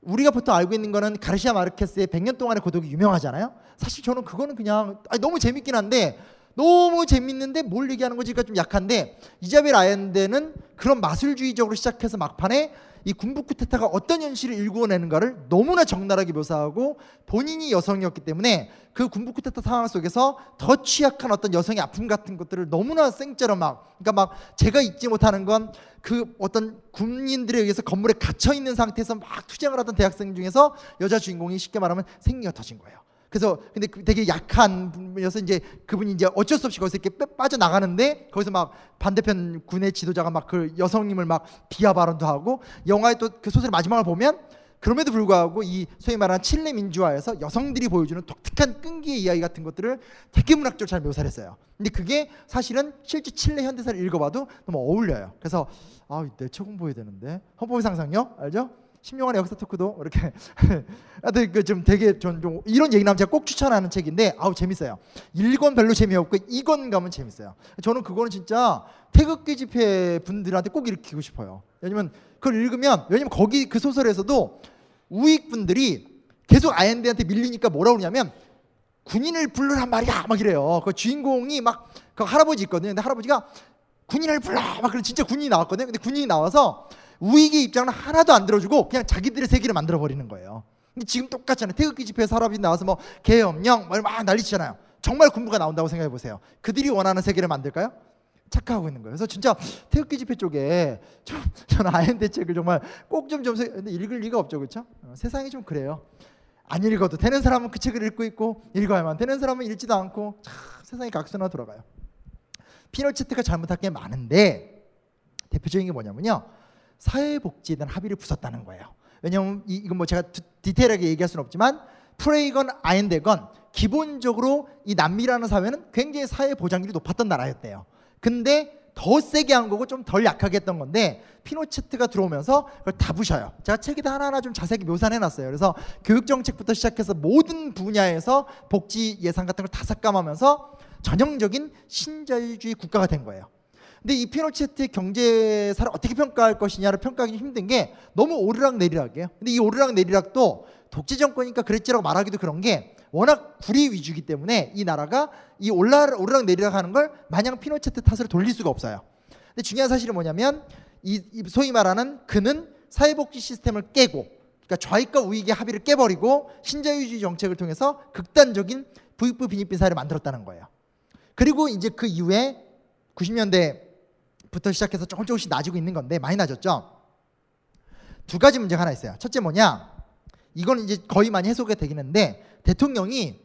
우리가 보통 알고 있는 거는 가르시아 마르케스의 100년 동안의 고독이 유명하잖아요. 사실 저는 그거는 그냥 너무 재밌긴 한데 너무 재밌는데 뭘 얘기하는 거지가 좀 약한데 이자벨 아엔데는 그런 마술주의적으로 시작해서 막판에 이 군부 쿠데타가 어떤 현실을 일구어내는가를 너무나 적나라하게 묘사하고 본인이 여성이었기 때문에 그 군부 쿠데타 상황 속에서 더 취약한 어떤 여성의 아픔 같은 것들을 너무나 생짜로 막 그러니까 막 제가 잊지 못하는 건 그 어떤 군인들에 의해서 건물에 갇혀 있는 상태에서 막 투쟁을 하던 대학생 중에서 여자 주인공이 쉽게 말하면 생리가 터진 거예요. 그래서 근데 그 되게 약한 분이어서 이제 그분이 이제 어쩔 수 없이 거기서 이렇게 빠져 나가는데 거기서 막 반대편 군의 지도자가 막 그 여성님을 막 비하 발언도 하고 영화의 또 그 소설 마지막을 보면 그럼에도 불구하고 이 소위 말하는 칠레 민주화에서 여성들이 보여주는 독특한 끈기의 이야기 같은 것들을 되게 문학적으로 잘 묘사를 했어요. 근데 그게 사실은 실제 칠레 현대사를 읽어봐도 너무 어울려요. 그래서 아내책 홍보해야 되는데 헌법의 상상력 알죠? 신명환의 역사 토크도 이렇게 하여튼 그좀 되게 전 좀 이런 얘기 나면 제가 꼭 추천하는 책인데 아우 재밌어요. 1권 별로 재미없고 2권 가면 재밌어요. 저는 그거는 진짜 태극기 집회 분들한테 꼭 읽히고 싶어요. 왜냐면 그걸 읽으면 왜냐면 거기 그 소설에서도 우익 분들이 계속 아엔데한테 밀리니까 뭐라 그러냐면 군인을 부르란 말이야 막 이래요. 그 주인공이 막 그 할아버지 있거든요. 근데 할아버지가 군인을 불러 막 그런 진짜 군인이 나왔거든요. 근데 군인이 나와서 우익의 입장은 하나도 안 들어주고 그냥 자기들의 세계를 만들어 버리는 거예요. 근데 지금 똑같잖아요. 태극기 집회 사람이 나와서 뭐 계엄령 막 난리치잖아요. 정말 군부가 나온다고 생각해 보세요. 그들이 원하는 세계를 만들까요? 착각하고 있는 거예요. 그래서 진짜 태극기 집회 쪽에 좀 저는 아이엔대 책을 정말 꼭좀좀 읽을 리가 없죠, 그렇죠? 어, 세상이 좀 그래요. 안 읽어도 되는 사람은 그 책을 읽고 있고 읽어야만 되는 사람은 읽지도 않고 참 세상이 각수나 돌아가요. 피노체트가 잘못한 게 많은데 대표적인 게 뭐냐면요. 사회복지에 대한 합의를 부쉈다는 거예요. 왜냐하면 이, 이건 뭐 제가 디, 디테일하게 얘기할 수는 없지만 프레이건 아인데건 기본적으로 이 남미라는 사회는 굉장히 사회 보장률이 높았던 나라였대요. 근데 더 세게 한 거고 좀 덜 약하게 했던 건데 피노체트가 들어오면서 그걸 다 부셔요. 제가 책에다 하나하나 좀 자세히 묘사해 놨어요. 그래서 교육 정책부터 시작해서 모든 분야에서 복지 예산 같은 걸 다 삭감하면서 전형적인 신자유주의 국가가 된 거예요. 근데 이 피노체트의 경제사를 어떻게 평가할 것이냐를 평가하기 힘든 게 너무 오르락 내리락이에요. 근데 이 오르락 내리락도 독재 정권이니까 그랬지라고 말하기도 그런 게 워낙 구리 위주이기 때문에 이 나라가 이 올라 오르락 내리락 하는 걸 마냥 피노체트 탓으로 돌릴 수가 없어요. 근데 중요한 사실은 뭐냐면 이, 이 소위 말하는 그는 사회복지 시스템을 깨고 그러니까 좌익과 우익의 합의를 깨버리고 신자유주의 정책을 통해서 극단적인 부익부 빈익빈 사회를 만들었다는 거예요. 그리고 이제 그 이후에 90년대 부터 시작해서 조금 조금씩 나아지고 있는 건데 많이 나아졌죠. 두 가지 문제가 하나 있어요. 첫째 뭐냐? 이건 이제 거의 많이 해소가 되긴 했는데 대통령이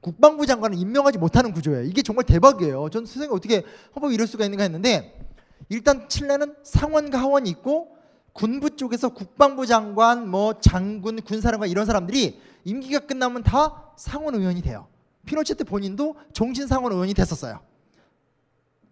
국방부 장관을 임명하지 못하는 구조예요. 이게 정말 대박이에요. 전 세상에 어떻게 헌법이 이럴 수가 있는가 했는데 일단 칠레는 상원과 하원이 있고 군부 쪽에서 국방부 장관, 뭐 장군, 군사령관 이런 사람들이 임기가 끝나면 다 상원 의원이 돼요. 피노체트 본인도 종신 상원 의원이 됐었어요.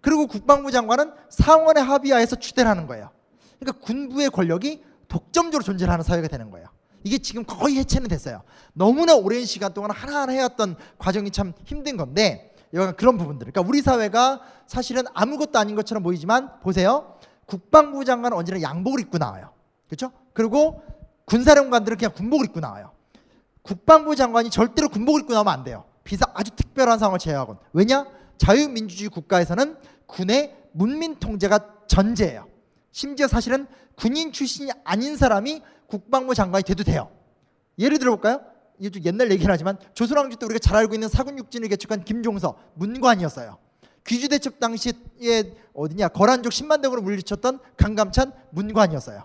그리고 국방부 장관은 상원의 합의하에서 추대를 하는 거예요. 그러니까 군부의 권력이 독점적으로 존재하는 사회가 되는 거예요. 이게 지금 거의 해체는 됐어요. 너무나 오랜 시간 동안 하나하나 해왔던 과정이 참 힘든 건데 여간 그런 부분들. 그러니까 우리 사회가 사실은 아무것도 아닌 것처럼 보이지만 보세요. 국방부 장관은 언제나 양복을 입고 나와요. 그렇죠? 그리고 군사령관들은 그냥 군복을 입고 나와요. 국방부 장관이 절대로 군복을 입고 나오면 안 돼요. 비상 아주 특별한 상황을 제외하곤. 왜냐? 자유민주주의 국가에서는 군의 문민 통제가 전제예요. 심지어 사실은 군인 출신이 아닌 사람이 국방부 장관이 돼도 돼요. 예를 들어볼까요? 이게 좀 옛날 얘기긴 하지만 조선왕조 때 우리가 잘 알고 있는 사군 육진을 개척한 김종서 문관이었어요. 귀주대첩 당시에 어디냐 거란족 10만 대군을 물리쳤던 강감찬 문관이었어요.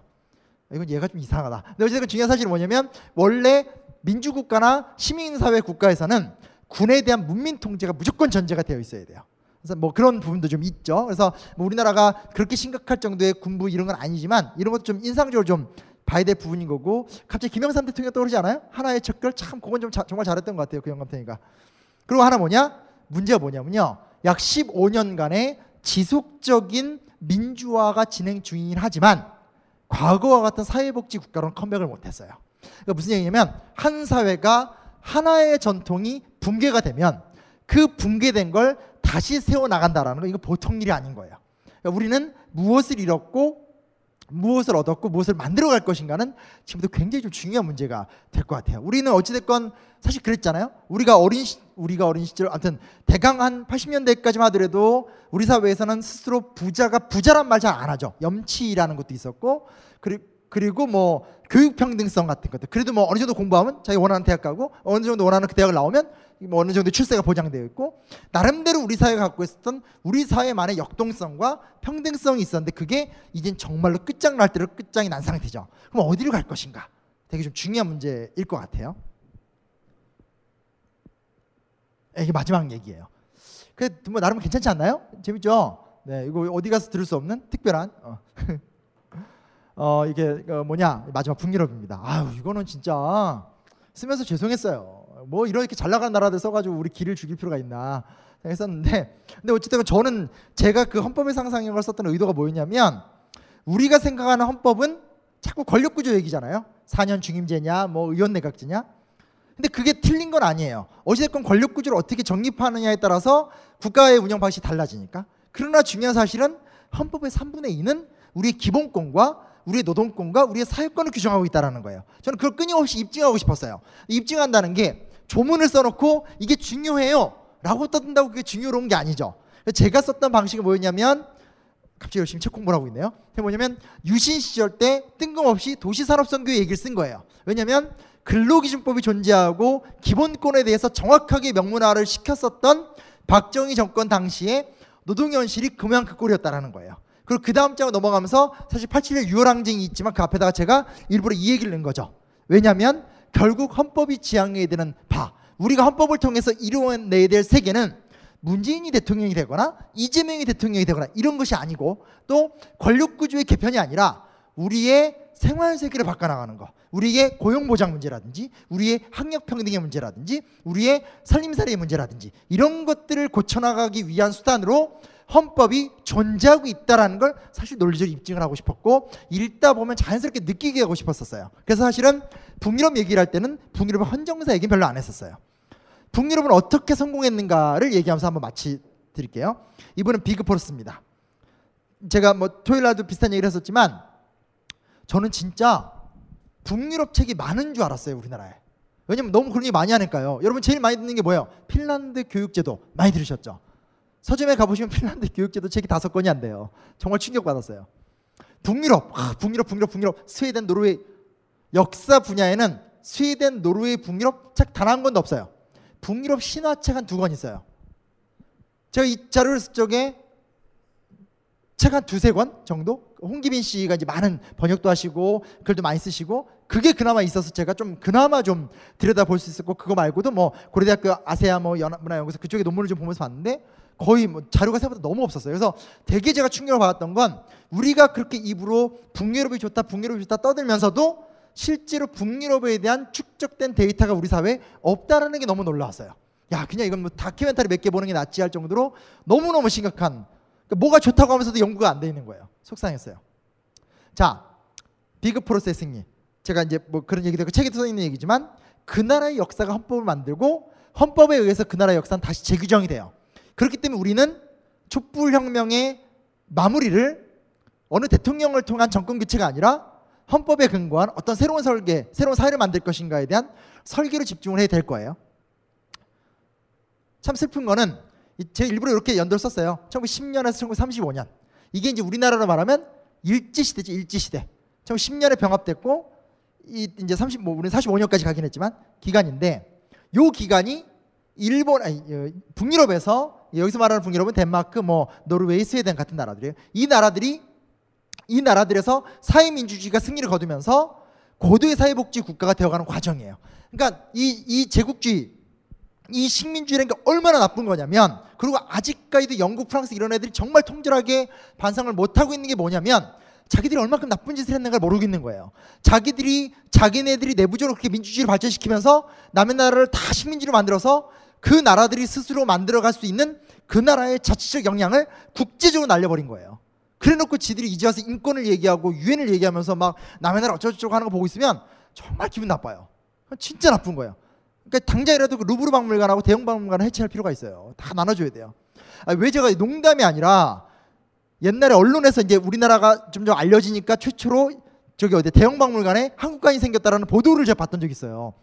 이건 얘가 좀 이상하다. 근데 어쨌든 중요한 사실은 뭐냐면 원래 민주국가나 시민사회 국가에서는 군에 대한 문민 통제가 무조건 전제가 되어 있어야 돼요. 그래서 뭐 그런 부분도 좀 있죠. 그래서 뭐 우리나라가 그렇게 심각할 정도의 군부 이런 건 아니지만 이런 것도 좀 인상적으로 좀 봐야 될 부분인 거고 갑자기 김영삼 대통령 떠오르지 않아요? 하나의 척결 참 그건 좀 자, 정말 잘했던 것 같아요. 그 영감탱이가. 그리고 하나 뭐냐? 문제가 뭐냐면요. 약 15년간의 지속적인 민주화가 진행 중이긴 하지만 과거와 같은 사회복지 국가로는 컴백을 못했어요. 그러니까 무슨 얘기냐면 한 사회가 하나의 전통이 붕괴가 되면 그 붕괴된 걸 다시 세워 나간다라는 거 이거 보통 일이 아닌 거예요. 그러니까 우리는 무엇을 잃었고 무엇을 얻었고 무엇을 만들어 갈 것인가는 지금도 굉장히 좀 중요한 문제가 될 것 같아요. 우리는 어찌 됐건 사실 그랬잖아요. 우리가 어린 시, 우리가 어린 시절 아무튼 대강 한 80년대까지만 하더라도 우리 사회에서는 스스로 부자가 부자란 말 잘 안 하죠. 염치라는 것도 있었고 그리고 그리고 뭐 교육 평등성 같은 것들. 그래도 뭐 어느 정도 공부하면 자기 원하는 대학 가고 어느 정도 원하는 그 대학을 나오면 뭐 어느 정도 출세가 보장되어 있고 나름대로 우리 사회가 갖고 있었던 우리 사회만의 역동성과 평등성이 있었는데 그게 이젠 정말로 끝장날 대로 끝장이 난 상태죠. 그럼 어디로 갈 것인가? 되게 좀 중요한 문제일 것 같아요. 이게 마지막 얘기예요. 그뭐 나름 괜찮지 않나요? 재밌죠? 네, 이거 어디 가서 들을 수 없는 특별한 어. 어 이게 어, 뭐냐 마지막 북유럽입니다. 아유 이거는 진짜 쓰면서 죄송했어요. 뭐 이렇게 잘 나가는 나라들 써가지고 우리 길을 죽일 필요가 있나 했었는데 근데 어쨌든 저는 제가 그 헌법의 상상력을 썼던 의도가 뭐였냐면 우리가 생각하는 헌법은 자꾸 권력구조 얘기잖아요. 4년 중임제냐 뭐 의원 내각제냐 근데 그게 틀린 건 아니에요. 어찌됐건 권력구조를 어떻게 정립하느냐에 따라서 국가의 운영 방식이 달라지니까. 그러나 중요한 사실은 헌법의 3분의 2는 우리의 기본권과 우리의 노동권과 우리의 사회권을 규정하고 있다는 거예요. 저는 그걸 끊임없이 입증하고 싶었어요. 입증한다는 게 조문을 써놓고 이게 중요해요. 라고 떠든다고 그게 중요로운 게 아니죠. 제가 썼던 방식이 뭐였냐면 갑자기 열심히 책 공부를 하고 있네요. 그게 뭐냐면 유신 시절 때 뜬금없이 도시산업선교 얘기를 쓴 거예요. 왜냐하면 근로기준법이 존재하고 기본권에 대해서 정확하게 명문화를 시켰었던 박정희 정권 당시에 노동현실이 금양 그 꼴이었다라는 거예요. 그리고 그 다음 장으로 넘어가면서 사실 87년 6월 항쟁이 있지만 그 앞에다가 제가 일부러 이 얘기를 넣은 거죠. 왜냐하면 결국 헌법이 지향해야 되는 바, 우리가 헌법을 통해서 이루어내야 될 세계는 문재인이 대통령이 되거나 이재명이 대통령이 되거나 이런 것이 아니고 또 권력 구조의 개편이 아니라 우리의 생활 세계를 바꿔나가는 거, 우리의 고용 보장 문제라든지, 우리의 학력 평등의 문제라든지, 우리의 살림살이의 문제라든지 이런 것들을 고쳐나가기 위한 수단으로 헌법이 존재하고 있다라는 걸 사실 논리적으로 입증을 하고 싶었고 읽다 보면 자연스럽게 느끼게 하고 싶었었어요. 그래서 사실은 북유럽 얘기를 할 때는 북유럽의 헌정사 얘기는 별로 안 했었어요. 북유럽은 어떻게 성공했는가를 얘기하면서 한번 마치 드릴게요. 이분은 비그포르스입니다. 제가 뭐 토요일 날도 비슷한 얘기를 했었지만 저는 진짜 북유럽 책이 많은 줄 알았어요 우리나라에. 왜냐면 너무 그런 얘기 많이 하니까요. 여러분 제일 많이 듣는 게 뭐예요? 핀란드 교육제도 많이 들으셨죠? 서점에 가보시면 핀란드 교육제도 책이 다섯 권이 안 돼요. 정말 충격받았어요. 북유럽, 아, 북유럽, 북유럽, 북유럽, 스웨덴, 노르웨이 역사 분야에는 스웨덴, 노르웨이, 북유럽 책 단 한 권도 없어요. 북유럽 신화책 한 두 권 있어요. 제가 이 자료를 쓸 적에 책 한 두세 권 정도? 홍기빈 씨가 이제 많은 번역도 하시고 글도 많이 쓰시고 그게 그나마 있어서 제가 좀 그나마 좀 들여다 볼 수 있었고 그거 말고도 뭐 고려대학교 아세아 뭐 연합문화연구소 그쪽에 논문을 좀 보면서 봤는데 거의 뭐 자료가 생각보다 너무 없었어요. 그래서 되게 제가 충격을 받았던 건 우리가 그렇게 입으로 북유럽이 좋다, 북유럽이 좋다 떠들면서도 실제로 북유럽에 대한 축적된 데이터가 우리 사회에 없다라는 게 너무 놀라웠어요. 야, 그냥 이건 뭐 다큐멘터리 몇 개 보는 게 낫지 할 정도로 너무너무 심각한 그러니까 뭐가 좋다고 하면서도 연구가 안 돼 있는 거예요. 속상했어요. 자, 비그 프로세싱이 제가 이제 뭐 그런 얘기도 했고 책에도 써 있는 얘기지만 그 나라의 역사가 헌법을 만들고 헌법에 의해서 그 나라의 역사는 다시 재규정이 돼요. 그렇기 때문에 우리는 촛불 혁명의 마무리를 어느 대통령을 통한 정권 교체가 아니라 헌법에 근거한 어떤 새로운 설계, 새로운 사회를 만들 것인가에 대한 설계로 집중을 해야 될 거예요. 참 슬픈 거는 제 일부러 이렇게 연도를 썼어요. 1910년에서 1935년. 이게 이제 우리나라로 말하면 일제 시대죠. 일제 시대. 1910년에 병합됐고 이 이제 30 뭐 우리는 45년까지 가긴 했지만 기간인데 요 기간이 일본 아니 어, 북유럽에서 여기서 말하는 북유럽은 덴마크 뭐 노르웨이 스웨덴 같은 나라들이에요. 이 나라들이 이 나라들에서 사회민주주의가 승리를 거두면서 고도의 사회복지 국가가 되어가는 과정이에요. 그러니까 이, 이 제국주의, 이 식민주의라는 게 얼마나 나쁜 거냐면, 그리고 아직까지도 영국, 프랑스 이런 애들이 정말 통절하게 반성을 못하고 있는 게 뭐냐면, 자기들이 얼마큼 나쁜 짓을 했는가를 모르고 있는 거예요. 자기들이, 자기네들이 내부적으로 그렇게 민주주의를 발전시키면서 남의 나라를 다 식민지로 만들어서 그 나라들이 스스로 만들어갈 수 있는 그 나라의 자치적 영향을 국제적으로 날려버린 거예요. 그래놓고 지들이 이제 와서 인권을 얘기하고 유엔을 얘기하면서 막 남의 나라 어쩌고저쩌고 하는 거 보고 있으면 정말 기분 나빠요. 진짜 나쁜 거예요. 그러니까 당장이라도 그 루브르 박물관하고 대형 박물관을 해체할 필요가 있어요. 다 나눠줘야 돼요. 아니, 왜 제가 농담이 아니라 옛날에 언론에서 이제 우리나라가 점점 알려지니까 최초로 저기 어디 대형 박물관에 한국관이 생겼다라는 보도를 제가 봤던 적이 있어요.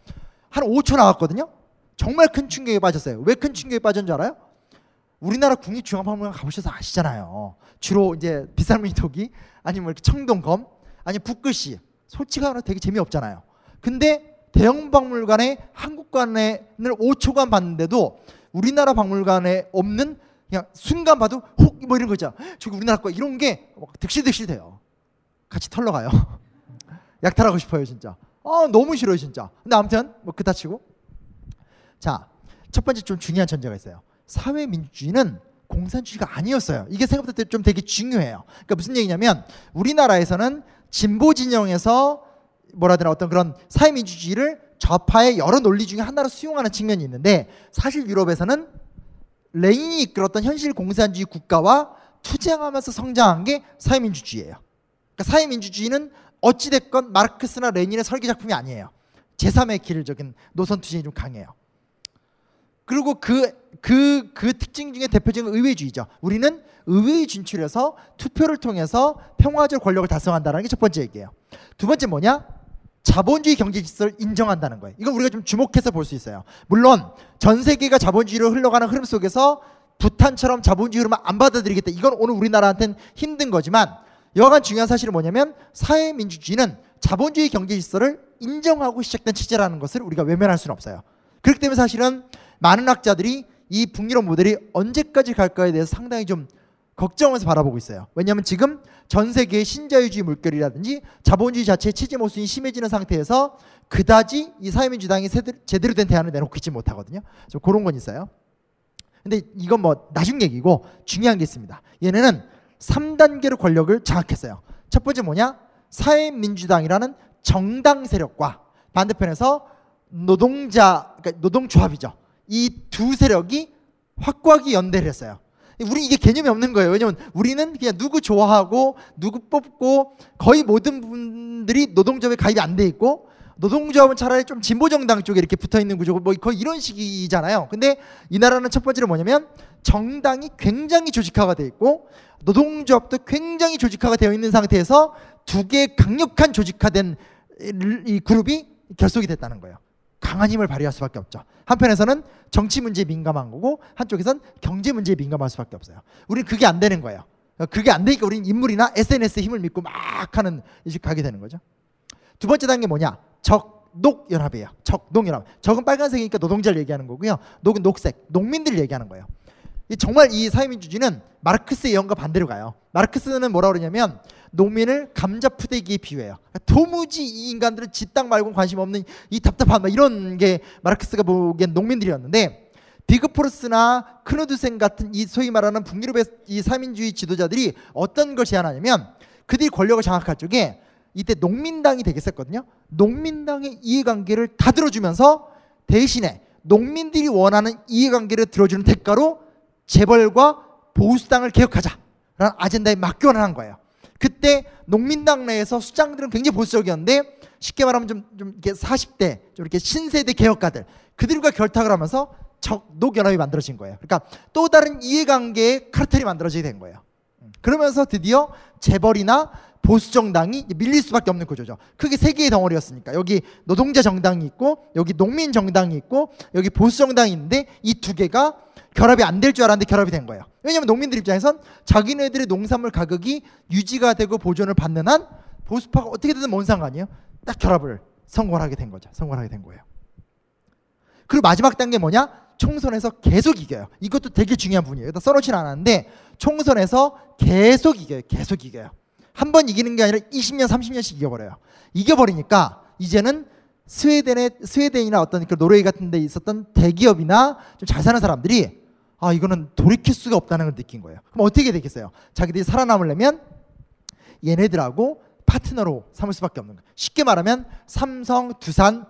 한 5초 나왔거든요. 정말 큰 충격에 빠졌어요. 왜 큰 충격에 빠졌는지 알아요? 우리나라 국립중앙박물관 가보셔서 아시잖아요. 주로 이제 비싼 미토기 아니면 이렇게 청동검 아니면 붓글씨 솔직히 하나 되게 재미없잖아요. 근데 대형 박물관에 한국관을 5초간 봤는데도 우리나라 박물관에 없는 그냥 순간 봐도 혹 뭐 이런 거 있잖아. 저기 우리나라 거 이런 게 득실득실 돼요. 같이 털러 가요. 약탈하고 싶어요 진짜. 아 너무 싫어요 진짜. 근데 아무튼 뭐 그다 치고 자 첫 번째 좀 중요한 전제가 있어요. 사회 민주주의는 공산주의가 아니었어요. 이게 생각보다 좀 되게 중요해요. 그러니까 무슨 얘기냐면 우리나라에서는 진보 진영에서 뭐라 되나 어떤 그런 사회 민주주의를 좌파의 여러 논리 중에 하나로 수용하는 측면이 있는데 사실 유럽에서는 레닌이 이끌었던 현실 공산주의 국가와 투쟁하면서 성장한 게 사회민주주의예요. 그러니까 사회민주주의는 어찌됐건 마르크스나 레닌의 설계 작품이 아니에요. 제3의 길적인 노선 투쟁이 좀 강해요. 그리고 그, 그, 그 특징 중에 대표적인 의회주의죠. 우리는 의회에 진출해서 투표를 통해서 평화적 권력을 달성한다는 게 첫 번째 얘기예요. 두 번째 뭐냐? 자본주의 경제 질서를 인정한다는 거예요. 이건 우리가 좀 주목해서 볼 수 있어요. 물론 전 세계가 자본주의로 흘러가는 흐름 속에서 부탄처럼 자본주의 흐름을 안 받아들이겠다. 이건 오늘 우리나라한테는 힘든 거지만 여간 중요한 사실은 뭐냐면 사회민주주의는 자본주의 경제 질서를 인정하고 시작된 체제라는 것을 우리가 외면할 수는 없어요. 그렇기 때문에 사실은 많은 학자들이 이 북유럽 모델이 언제까지 갈까에 대해서 상당히 좀 걱정하면서 바라보고 있어요. 왜냐하면 지금 전 세계의 신자유주의 물결이라든지 자본주의 자체의 체제 모순이 심해지는 상태에서 그다지 이 사회민주당이 제대로 된 대안을 내놓고 있지 못하거든요. 좀 그런 건 있어요. 근데 이건 뭐 나중 얘기고 중요한 게 있습니다. 얘네는 3단계로 권력을 장악했어요. 첫 번째 뭐냐? 사회민주당이라는 정당 세력과 반대편에서 노동자, 그러니까 노동조합이죠. 이 두 세력이 확고하게 연대를 했어요. 우리 이게 개념이 없는 거예요. 왜냐면 우리는 그냥 누구 좋아하고 누구 뽑고 거의 모든 분들이 노동조합에 가입이 안 돼 있고 노동조합은 차라리 좀 진보 정당 쪽에 이렇게 붙어 있는 구조고 뭐 거의 이런 식이잖아요. 근데 이 나라는 첫 번째로 뭐냐면 정당이 굉장히 조직화가 돼 있고 노동조합도 굉장히 조직화가 되어 있는 상태에서 두 개의 강력한 조직화된 이- 이 그룹이 결속이 됐다는 거예요. 강한 힘을 발휘할 수밖에 없죠. 한편에서는 정치 문제에 민감한 거고 한쪽에선 경제 문제에 민감할 수밖에 없어요. 우리는 그게 안 되는 거예요. 그게 안 되니까 우리는 인물이나 SNS 힘을 믿고 막 하는 이식 가게 되는 거죠. 두 번째 단계 뭐냐? 적독 연합이에요. 적독 연합. 적은 빨간색이니까 노동자를 얘기하는 거고요. 녹은 녹색, 농민들을 얘기하는 거예요. 이 정말 이 사회민주주의는 마르크스의 예언과 반대로 가요. 마르크스는 뭐라 그러냐면 농민을 감자 푸대기에 비유해요. 도무지 이 인간들은 지 땅 말고 관심 없는 이 답답한 막 이런 게 마르크스가 보기엔 농민들이었는데 비그포르스나 크누드센 같은 이 소위 말하는 북유럽의 이 사민주의 지도자들이 어떤 걸 제안하냐면 그들이 권력을 장악할 적에 이때 농민당이 되게 셌거든요. 농민당의 이해관계를 다 들어주면서 대신에 농민들이 원하는 이해관계를 들어주는 대가로 재벌과 보수당을 개혁하자라는 아젠다에 한 거예요. 그때 농민당 내에서 수장들은 굉장히 보수적이었는데 쉽게 말하면 좀, 좀 이렇게 40대 좀 이렇게 신세대 개혁가들 그들과 결탁을 하면서 적독 연합이 만들어진 거예요. 그러니까 또 다른 이해관계의 카르텔이 만들어지게 된 거예요. 음. 그러면서 드디어 재벌이나 보수 정당이 밀릴 수밖에 없는 구조죠. 크게 세 개의 덩어리였으니까 여기 노동자 정당이 있고 여기 농민 정당이 있고 여기 보수 정당이 있는데 이 두 개가 결합이 안 될 줄 알았는데 결합이 된 거예요. 왜냐하면 농민들 입장에선 자기네들의 농산물 가격이 유지가 되고 보존을 받는 한 보수파가 어떻게든 뭔 상관이에요? 딱 결합을 성공하게 된 거죠. 성공하게 된 거예요. 그리고 마지막 단계 뭐냐? 총선에서 계속 이겨요. 이것도 되게 중요한 부분이에요. 일단 써놓지는 않았는데 총선에서 계속 이겨요. 계속 이겨요. 한 번 이기는 게 아니라 20년, 30년씩 이겨버려요. 이겨버리니까 이제는 스웨덴의 스웨덴이나 어떤 그 노르웨이 같은 데 있었던 대기업이나 좀 잘 사는 사람들이 아 이거는 돌이킬 수가 없다는 걸 느낀 거예요. 그럼 어떻게 되겠어요? 자기들이 살아남으려면 얘네들하고 파트너로 삼을 수밖에 없는 거예요. 쉽게 말하면 삼성, 두산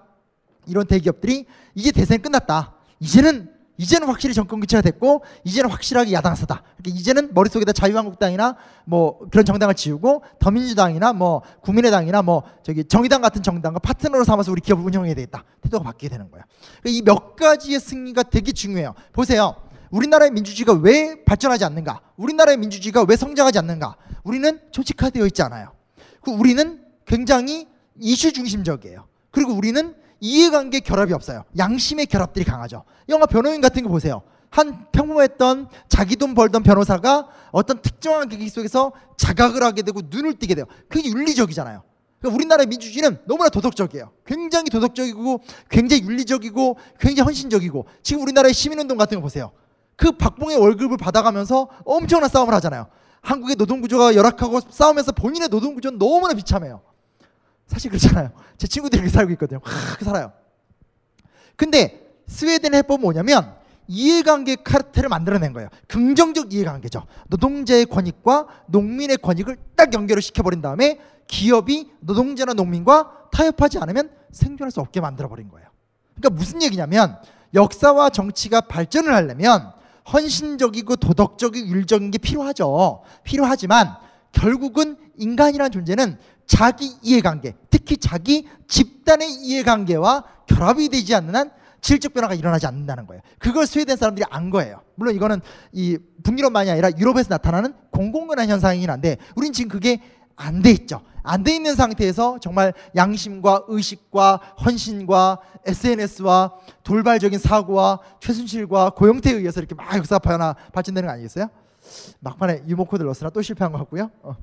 이런 대기업들이 이제 대선이 끝났다. 이제는 이제는 확실히 정권 교체가 됐고 이제는 확실하게 야당사다. 그러니까 이제는 머릿속에다 자유한국당이나 뭐 그런 정당을 지우고 더민주당이나 뭐 국민의당이나 뭐 저기 정의당 같은 정당과 파트너로 삼아서 우리 기업을 운영해야 되겠다. 태도가 바뀌게 되는 거예요. 이몇 가지의 승리가 되게 중요해요. 보세요. 우리나라의 민주주의가 왜 발전하지 않는가? 우리나라의 민주주의가 왜 성장하지 않는가? 우리는 조직화되어 있지 않아요. 그 우리는 굉장히 이슈 중심적이에요. 그리고 우리는 이해관계 결합이 없어요. 양심의 결합들이 강하죠. 영화 변호인 같은 거 보세요. 한 평범했던 자기 돈 벌던 변호사가 어떤 특정한 계기 속에서 자각을 하게 되고 눈을 뜨게 돼요. 그게 윤리적이잖아요. 그러니까 우리나라의 민주주의는 너무나 도덕적이에요. 굉장히 도덕적이고 굉장히 윤리적이고 굉장히 헌신적이고 지금 우리나라의 시민운동 같은 거 보세요. 그 박봉의 월급을 받아가면서 엄청난 싸움을 하잖아요. 한국의 노동구조가 열악하고 싸우면서 본인의 노동구조는 너무나 비참해요. 사실 그렇잖아요. 제 친구들이 그렇게 살고 있거든요. 그렇게 살아요. 근데 스웨덴의 해법은 뭐냐면 이해관계 카르텔을 만들어낸 거예요. 긍정적 이해관계죠. 노동자의 권익과 농민의 권익을 딱 연결을 시켜버린 다음에 기업이 노동자나 농민과 타협하지 않으면 생존할 수 없게 만들어버린 거예요. 그러니까 무슨 얘기냐면 역사와 정치가 발전을 하려면 헌신적이고 도덕적이고 윤리적인 게 필요하죠. 필요하지만 결국은 인간이라는 존재는 자기 이해관계, 특히 자기 집단의 이해관계와 결합이 되지 않는 한 질적 변화가 일어나지 않는다는 거예요. 그걸 스웨덴 사람들이 안 거예요. 물론 이거는 이 북유럽만이 아니라 유럽에서 나타나는 공공연한 현상이긴 한데 우린 지금 그게 안 돼 있죠. 안 돼 있는 상태에서 정말 양심과 의식과 헌신과 SNS와 돌발적인 사고와 최순실과 고영태에 의해서 이렇게 막 역사 변화 발전되는 거 아니겠어요? 막판에 유머 코드를 넣었으나 또 실패한 것 같고요. 어.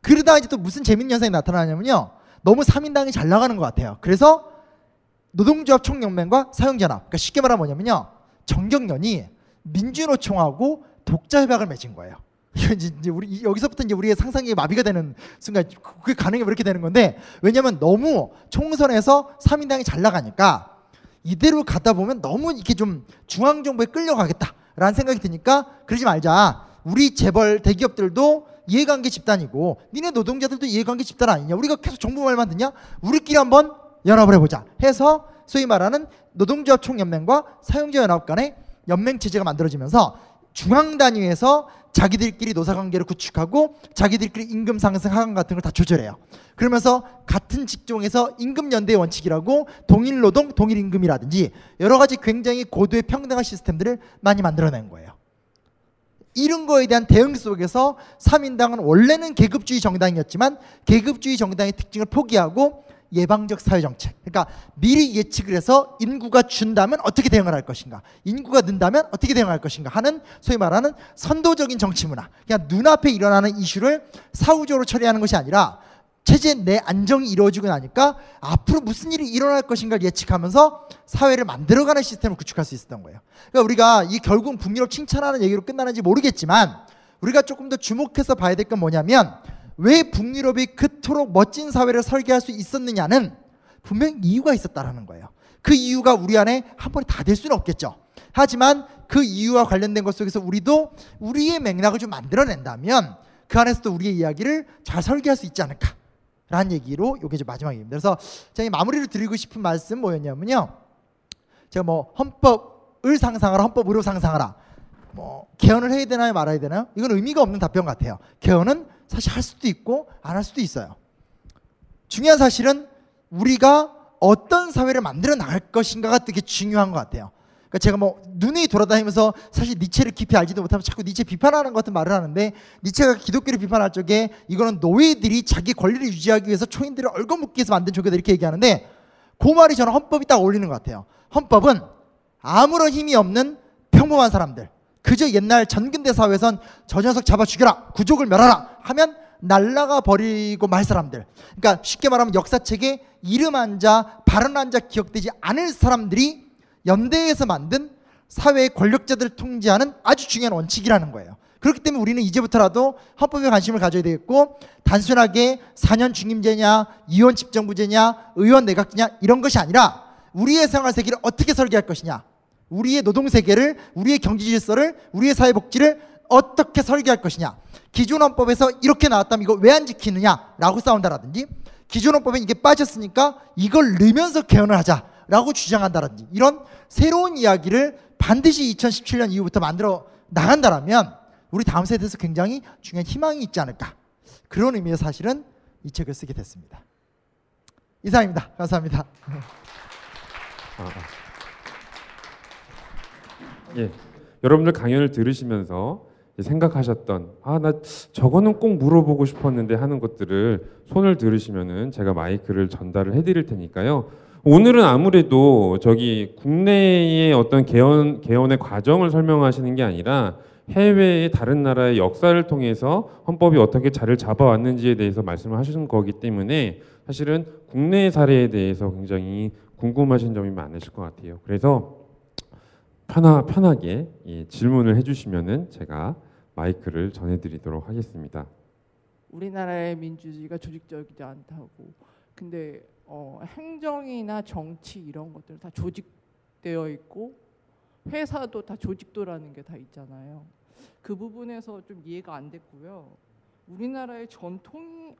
그러다 이제 또 무슨 재밌는 현상이 나타나냐면요. 너무 3인당이 잘 나가는 것 같아요. 그래서 노동조합 총연맹과 사용전합. 그러니까 쉽게 말하면 뭐냐면요. 정경련이 민주노총하고 독자협약을 맺은 거예요. 이제 우리 이- 여기서부터 이제 우리의 상상이 마비가 되는 순간 그게 가능해 왜 이렇게 되는 건데 왜냐하면 너무 총선에서 3인당이 잘 나가니까 이대로 가다 보면 너무 이렇게 좀 중앙 정부에 끌려가겠다라는 생각이 드니까 그러지 말자. 우리 재벌 대기업들도 이해관계 집단이고 니네 노동자들도 이해관계 집단 아니냐. 우리가 계속 정부 말만 듣냐? 우리끼리 한번 연합을 해보자. 해서 소위 말하는 노동자 총연맹과 사용자 연합 간의 연맹 체제가 만들어지면서 중앙 단위에서 자기들끼리 노사 관계를 구축하고 자기들끼리 임금 상승 하강 같은 걸 다 조절해요. 그러면서 같은 직종에서 임금 연대 원칙이라고 동일 노동 동일 임금이라든지 여러 가지 굉장히 고도의 평등한 시스템들을 많이 만들어낸 거예요. 이런 거에 대한 대응 속에서 3인당은 원래는 계급주의 정당이었지만 계급주의 정당의 특징을 포기하고 예방적 사회 정책. 그러니까 미리 예측을 해서 인구가 준다면 어떻게 대응을 할 것인가, 인구가 는다면 어떻게 대응할 것인가 하는 소위 말하는 선도적인 정치 문화. 그냥 눈앞에 일어나는 이슈를 사후적으로 처리하는 것이 아니라 체제 내 안정이 이루어지고 나니까 앞으로 무슨 일이 일어날 것인가를 예측하면서 사회를 만들어가는 시스템을 구축할 수 있었던 거예요. 그러니까 우리가 이 결국 북유럽 칭찬하는 얘기로 끝나는지 모르겠지만 우리가 조금 더 주목해서 봐야 될 건 뭐냐면 왜 북유럽이 그토록 멋진 사회를 설계할 수 있었느냐는 분명 이유가 있었다라는 거예요. 그 이유가 우리 안에 한 번에 다 될 수는 없겠죠. 하지만 그 이유와 관련된 것 속에서 우리도 우리의 맥락을 좀 만들어낸다면 그 안에서도 우리의 이야기를 잘 설계할 수 있지 않을까. 라는 얘기로 이제 마지막입니다. 그래서 제가 마무리를 드리고 싶은 말씀 뭐였냐면요. 제가 뭐 헌법을 상상하라, 헌법으로 상상하라. 뭐 개헌을 해야 되나요, 말아야 되나요? 이건 의미가 없는 답변 같아요. 개헌은 사실 할 수도 있고 안 할 수도 있어요. 중요한 사실은 우리가 어떤 사회를 만들어 나갈 것인가가 되게 중요한 것 같아요. 그러니까 제가 뭐 눈이 돌아다니면서 사실 니체를 깊이 알지도 못하면 자꾸 니체 비판하는 것 같은 말을 하는데 니체가 기독교를 비판할 적에 이거는 노예들이 자기 권리를 유지하기 위해서 초인들을 얼거먹기 위해서 만든 조교다 이렇게 얘기하는데 그 말이 저는 헌법이 딱 어울리는 것 같아요. 헌법은 아무런 힘이 없는 평범한 사람들 그저 옛날 전근대 사회에선 저 녀석 잡아 죽여라 구족을 멸하라 하면 날라가 버리고 말 사람들 그러니까 쉽게 말하면 역사책에 이름 한 자 발언 한 자 기억되지 않을 사람들이 연대에서 만든 사회의 권력자들을 통제하는 아주 중요한 원칙이라는 거예요. 그렇기 때문에 우리는 이제부터라도 헌법에 관심을 가져야 되겠고 단순하게 4년 중임제냐, 이원 집정부제냐, 의원 내각제냐 이런 것이 아니라 우리의 생활 세계를 어떻게 설계할 것이냐, 우리의 노동 세계를, 우리의 경제 질서를, 우리의 사회 복지를 어떻게 설계할 것이냐. 기존 헌법에서 이렇게 나왔다면 이거 왜 안 지키느냐라고 싸운다라든지 기존 헌법에 이게 빠졌으니까 이걸 넣으면서 개헌을 하자라고 주장한다라든지 이런 새로운 이야기를 반드시 2017년 이후부터 만들어 나간다라면 우리 다음 세대에서 굉장히 중요한 희망이 있지 않을까 그런 의미에서 사실은 이 책을 쓰게 됐습니다. 이상입니다. 감사합니다. 예. 여러분들 강연을 들으시면서 생각하셨던 아 나 저거는 꼭 물어보고 싶었는데 하는 것들을 손을 들으시면은 제가 마이크를 전달을 해드릴 테니까요. 오늘은 아무래도 저기 국내의 어떤 개헌 개헌의 과정을 설명하시는 게 아니라 해외의 다른 나라의 역사를 통해서 헌법이 어떻게 자리를 잡아왔는지에 대해서 말씀을 하시는 거기 때문에 사실은 국내 사례에 대해서 굉장히 궁금하신 점이 많으실 것 같아요. 그래서 편하, 편하게 예, 질문을 해주시면은 제가 마이크를 전해드리도록 하겠습니다. 우리나라의 민주주의가 조직적이지 않다고. 근데 어, 행정이나 정치 이런 것들 다 조직되어 있고 회사도 다 조직도라는 게 다 있잖아요. 그 부분에서 좀 이해가 안 됐고요. 우리나라의 전통이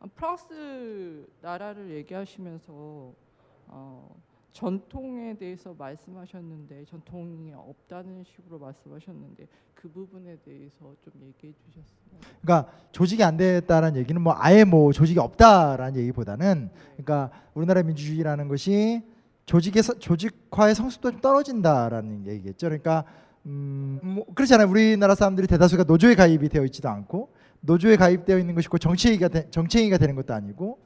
아, 프랑스 나라를 얘기하시면서 어, 전통에 대해서 말씀하셨는데 전통이 없다는 식으로 말씀하셨는데 그 부분에 대해서 좀 얘기해 주셨어요. 그러니까 조직이 안 됐다는 얘기는 뭐 아예 뭐 조직이 없다라는 얘기보다는 그러니까 우리나라 민주주의라는 것이 조직의 서- 조직화의 성숙도 좀 떨어진다라는 얘기겠죠. 그러니까 음, 뭐 그렇잖아요. 우리나라 사람들이 대다수가 노조에 가입이 되어 있지도 않고 노조에 가입되어 있는 것이 고 정치행위가 되, 정치행위가 되는 것도 아니고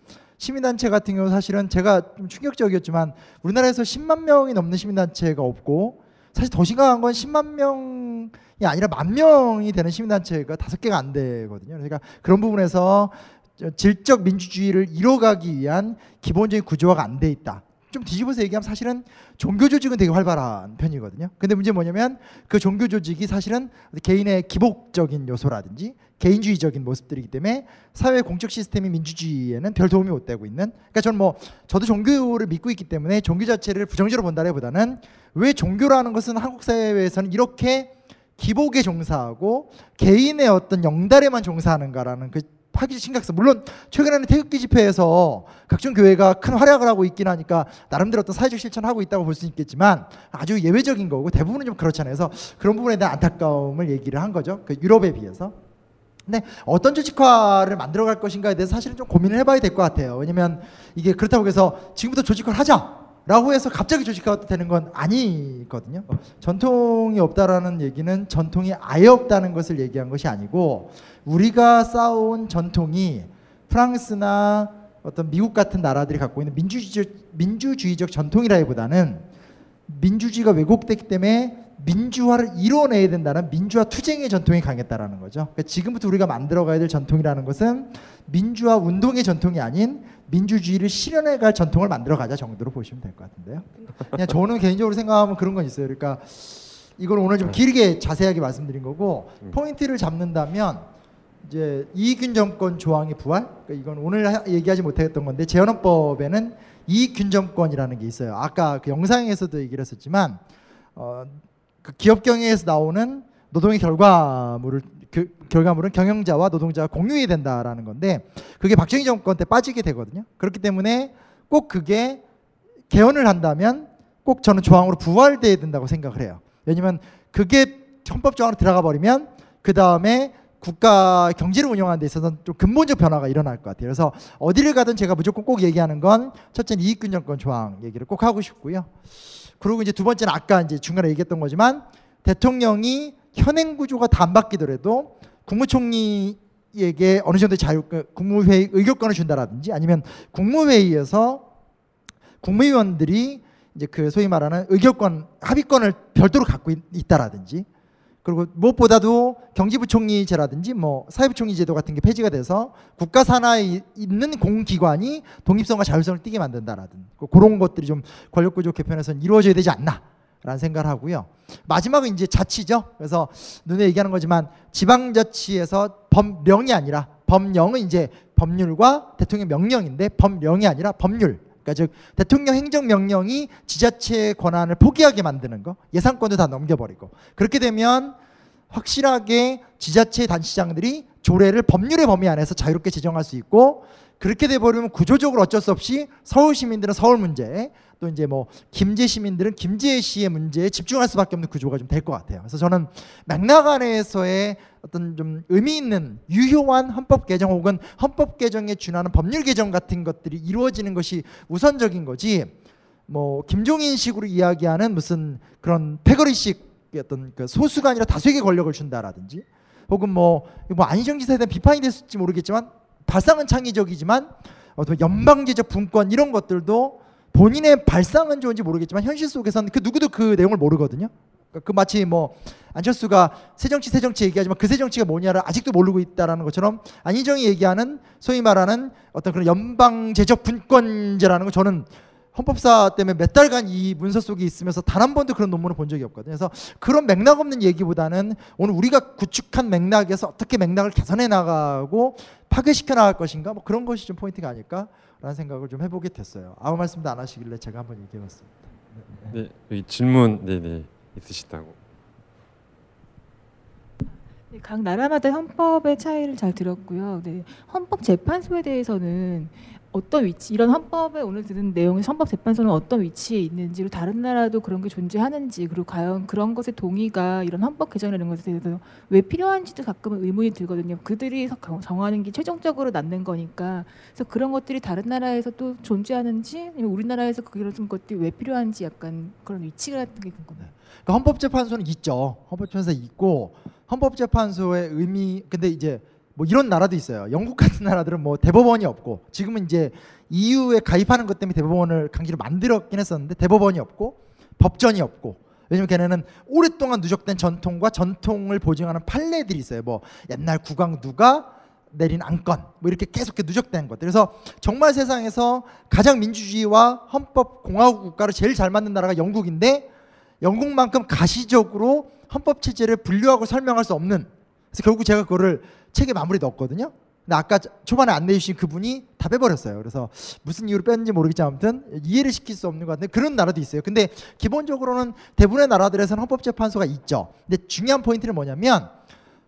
시민단체 같은 경우 사실은 제가 좀 충격적이었지만 우리나라에서 10만 명이 넘는 시민단체가 없고 사실 더 심각한 건 10만 명이 아니라 만 명이 되는 시민단체가 다섯 개가 안 되거든요. 그러니까 그런 부분에서 저 질적 민주주의를 이뤄가기 위한 기본적인 구조화가 안 돼 있다. 좀 뒤집어서 얘기하면 사실은 종교 조직은 되게 활발한 편이거든요. 근데 문제 는 뭐냐면 그 종교 조직이 사실은 개인의 기복적인 요소라든지 개인주의적인 모습들이기 때문에 사회 공적 시스템이 민주주의에는 별 도움이 못 되고 있는. 그러니까 저는 뭐 저도 종교를 믿고 있기 때문에 종교 자체를 부정적으로 본다기보다는 왜 종교라는 것은 한국 사회에서는 이렇게 기복에 종사하고 개인의 어떤 영달에만 종사하는가라는 그 파기 심각성. 물론 최근에는 태극기 집회에서 각종 교회가 큰 활약을 하고 있긴 하니까 나름대로 어떤 사회적 실천을 하고 있다고 볼 수 있겠지만 아주 예외적인 거고 대부분은 좀 그렇잖아요. 그래서 그런 부분에 대한 안타까움을 얘기를 한 거죠. 그 유럽에 비해서. 근데 어떤 조직화를 만들어갈 것인가에 대해서 사실은 좀 고민을 해봐야 될 것 같아요. 왜냐면 이게 그렇다고 해서 지금부터 조직화를 하자. 라고 해서 갑자기 조직화가 되는 건 아니거든요. 전통이 없다라는 얘기는 전통이 아예 없다는 것을 얘기한 것이 아니고 우리가 쌓아온 전통이 프랑스나 어떤 미국 같은 나라들이 갖고 있는 민주주의적, 민주주의적 전통이라기보다는 민주주의가 왜곡됐기 때문에 민주화를 이뤄내야 된다는 민주화 투쟁의 전통이 강했다라는 거죠. 그러니까 지금부터 우리가 만들어가야 될 전통이라는 것은 민주화 운동의 전통이 아닌 민주주의를 실현해갈 전통을 만들어가자 정도로 보시면 될 것 같은데요. 그냥 저는 개인적으로 생각하면 그런 건 있어요. 그러니까 이걸 오늘 좀 길게 자세하게 말씀드린 거고 포인트를 잡는다면 이제 이익균 정권 조항의 부활. 그러니까 이건 오늘 하- 얘기하지 못했던 건데 재헌헌법에는 이익균 정권이라는 게 있어요. 아까 그 영상에서도 얘기를 했었지만 어, 그 기업 경영에서 나오는 노동의 결과물을 그, 결과물은 경영자와 노동자가 공유해야 된다라는 건데 그게 박정희 정권 때 빠지게 되거든요. 그렇기 때문에 꼭 그게 개헌을 한다면 꼭 저는 조항으로 부활돼야 된다고 생각을 해요. 왜냐면 그게 헌법 조항으로 들어가 버리면 그 다음에 국가 경제를 운영하는 데 있어서 좀 근본적 변화가 일어날 것 같아요. 그래서 어디를 가든 제가 무조건 꼭 얘기하는 건 첫째는 이익균정권 조항 얘기를 꼭 하고 싶고요. 그리고 이제 두 번째는 아까 이제 중간에 얘기했던 거지만 대통령이 현행 구조가 다 안 바뀌더라도 국무총리에게 어느 정도 자유 그 국무회의 의결권을 준다라든지 아니면 국무회의에서 국무위원들이 이제 그 소위 말하는 의결권 합의권을 별도로 갖고 있, 있다라든지 그리고 무엇보다도 경제부총리제라든지 뭐 사회부총리제도 같은 게 폐지가 돼서 국가 산하에 이- 있는 공기관이 독립성과 자율성을 띠게 만든다라든 그 그런 것들이 좀 권력구조 개편에서는 이루어져야 되지 않나 라는 생각을 하고요. 마지막은 이제 자치죠. 그래서 눈에 얘기하는 거지만 지방자치에서 법령이 아니라 법령은 이제 법률과 대통령 명령인데 법령이 아니라 법률. 그러니까 즉 대통령 행정 명령이 지자체의 권한을 포기하게 만드는 거 예산권도 다 넘겨버리고 그렇게 되면 확실하게 지자체 단체장들이 조례를 법률의 범위 안에서 자유롭게 제정할 수 있고 그렇게 돼버리면 구조적으로 어쩔 수 없이 서울 시민들은 서울 문제 또 이제 뭐 김제 시민들은 김제 시의 문제에 집중할 수밖에 없는 구조가 좀 될 것 같아요. 그래서 저는 맥락 안에서의 어떤 좀 의미 있는 유효한 헌법 개정 혹은 헌법 개정에 준하는 법률 개정 같은 것들이 이루어지는 것이 우선적인 거지. 뭐 김종인식으로 이야기하는 무슨 그런 패거리식 어떤 그 소수가 아니라 다수에게 권력을 준다라든지 혹은 뭐, 뭐 안희정 지사에 대한 비판이 됐을지 모르겠지만 발상은 창의적이지만 어떤 연방제적 분권 이런 것들도 본인의 발상은 좋은지 모르겠지만 현실 속에서는 그 누구도 그 내용을 모르거든요. 그러니까 그 마치 뭐 안철수가 새정치 새정치 얘기하지만 그 새정치가 뭐냐를 아직도 모르고 있다라는 것처럼 안희정이 얘기하는 소위 말하는 어떤 그런 연방제적 분권제라는 거 저는 헌법사 때문에 몇 달간 이 문서 속에 있으면서 단 한 번도 그런 논문을 본 적이 없거든요. 그래서 그런 맥락 없는 얘기보다는 오늘 우리가 구축한 맥락에서 어떻게 맥락을 개선해 나가고 파괴시켜 나갈 것인가 뭐 그런 것이 좀 포인트가 아닐까라는 생각을 좀 해보게 됐어요. 아무 말씀도 안 하시길래 제가 한번 얘기해봤습니다. 네, 여기 질문 네네 있으시다고. 네, 각 나라마다 헌법의 차이를 잘 들었고요. 네, 헌법 재판소에 대해서는 어떤 위치, 이런 헌법에 오늘 들은 내용의 헌법 재판소는 어떤 위치에 있는지, 그리고 다른 나라도 그런 게 존재하는지, 그리고 과연 그런 것의 동의가 이런 헌법 개정이라는 것에 대해서 왜 필요한지도 가끔은 의문이 들거든요. 그들이 서- 정하는 게 최종적으로 낳는 거니까. 그래서 그런 것들이 다른 나라에서 또 존재하는지, 우리나라에서 그런 것들이 왜 필요한지 약간 그런 위치 같은 게 궁금해요. 그러니까 헌법재판소는 있죠. 헌법재판소 있고 헌법재판소의 의미 근데 이제 뭐 이런 나라도 있어요. 영국 같은 나라들은 뭐 대법원이 없고 지금은 이제 EU에 가입하는 것 때문에 대법원을 강제로 만들었긴 했었는데 대법원이 없고 법전이 없고 왜냐면 걔네는 오랫동안 누적된 전통과 전통을 보증하는 판례들이 있어요. 뭐 옛날 국왕 누가 내린 안건 뭐 이렇게 계속 이렇게 누적된 것들. 그래서 정말 세상에서 가장 민주주의와 헌법 공화국 국가를 제일 잘 맞는 나라가 영국인데 영국만큼 가시적으로 헌법 체제를 분류하고 설명할 수 없는. 그래서 결국 제가 그거를 책에 마무리 넣었거든요. 근데 아까 초반에 안내해 주신 그분이 다 빼버렸어요. 그래서 무슨 이유로 뺐는지 모르겠지만 아무튼 이해를 시킬 수 없는 것 같은데 그런 나라도 있어요. 근데 기본적으로는 대부분의 나라들에서는 헌법재판소가 있죠. 근데 중요한 포인트는 뭐냐면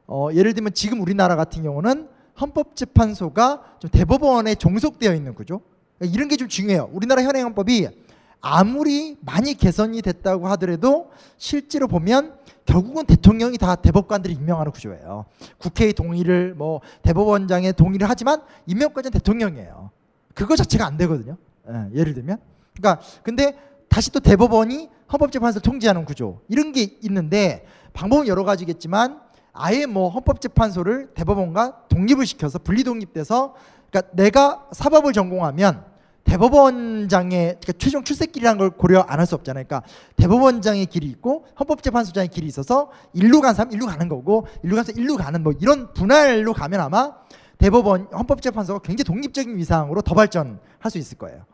어, 예를 들면 지금 우리나라 같은 경우는 헌법재판소가 좀 대법원에 종속되어 있는 구조. 그러니까 이런 게 좀 중요해요. 우리나라 현행 헌법이 아무리 많이 개선이 됐다고 하더라도 실제로 보면 결국은 대통령이 다 대법관들이 임명하는 구조예요. 국회의 동의를 뭐 대법원장의 동의를 하지만 임명까지는 대통령이에요. 그거 자체가 안 되거든요. 예, 예를 들면. 그러니까 근데 다시 또 대법원이 헌법재판소를 통제하는 구조 이런 게 있는데 방법은 여러 가지겠지만 아예 뭐 헌법재판소를 대법원과 독립을 시켜서 분리 독립돼서 그러니까 내가 사법을 전공하면 대법원장의 그러니까 최종 출세길이라는 걸 고려 안 할 수 없잖아요. 그러니까 대법원장의 길이 있고 헌법재판소장의 길이 있어서 일로 간 사람 일로 가는 거고 일로 가서 일로 가는 뭐 이런 분할로 가면 아마 대법원 헌법재판소가 굉장히 독립적인 위상으로 더 발전할 수 있을 거예요.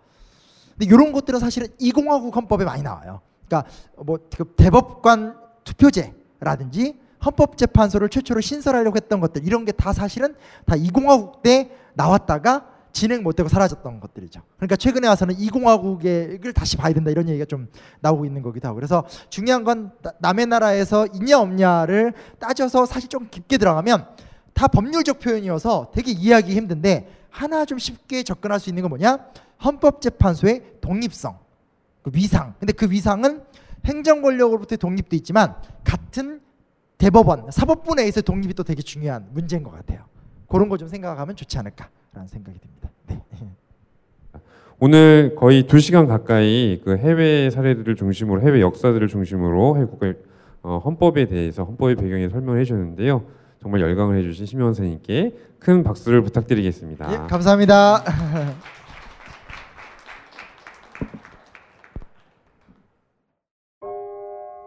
근데 이런 것들은 사실은 이공화국 헌법에 많이 나와요. 그러니까 뭐그 대법관 투표제라든지 헌법재판소를 최초로 신설하려고 했던 것들 이런 게 다 사실은 다 이공화국 때 나왔다가 진행 못되고 사라졌던 것들이죠. 그러니까 최근에 와서는 이공화국을 다시 봐야 된다 이런 얘기가 좀 나오고 있는 거기도 하고 그래서 중요한 건 나- 남의 나라에서 있냐 없냐를 따져서 사실 좀 깊게 들어가면 다 법률적 표현이어서 되게 이해하기 힘든데 하나 좀 쉽게 접근할 수 있는 건 뭐냐? 헌법재판소의 독립성, 그 위상. 근데 그 위상은 행정 권력으로부터의 독립도 있지만 같은 대법원, 사법부 내에서 독립이 또 되게 중요한 문제인 것 같아요. 그런 거 좀 생각하면 좋지 않을까라는 생각이 듭니다. 네. 오늘 거의 두 시간 가까이 그 해외 사례들을 중심으로 해외 역사들을 중심으로 해외 국가 어, 헌법에 대해서 헌법의 배경에 설명을 해주셨는데요. 정말 열광을 해주신 심영 선생님께 큰 박수를 부탁드리겠습니다. 예, 감사합니다.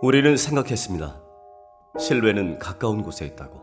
우리는 생각했습니다. 실외는 가까운 곳에 있다고.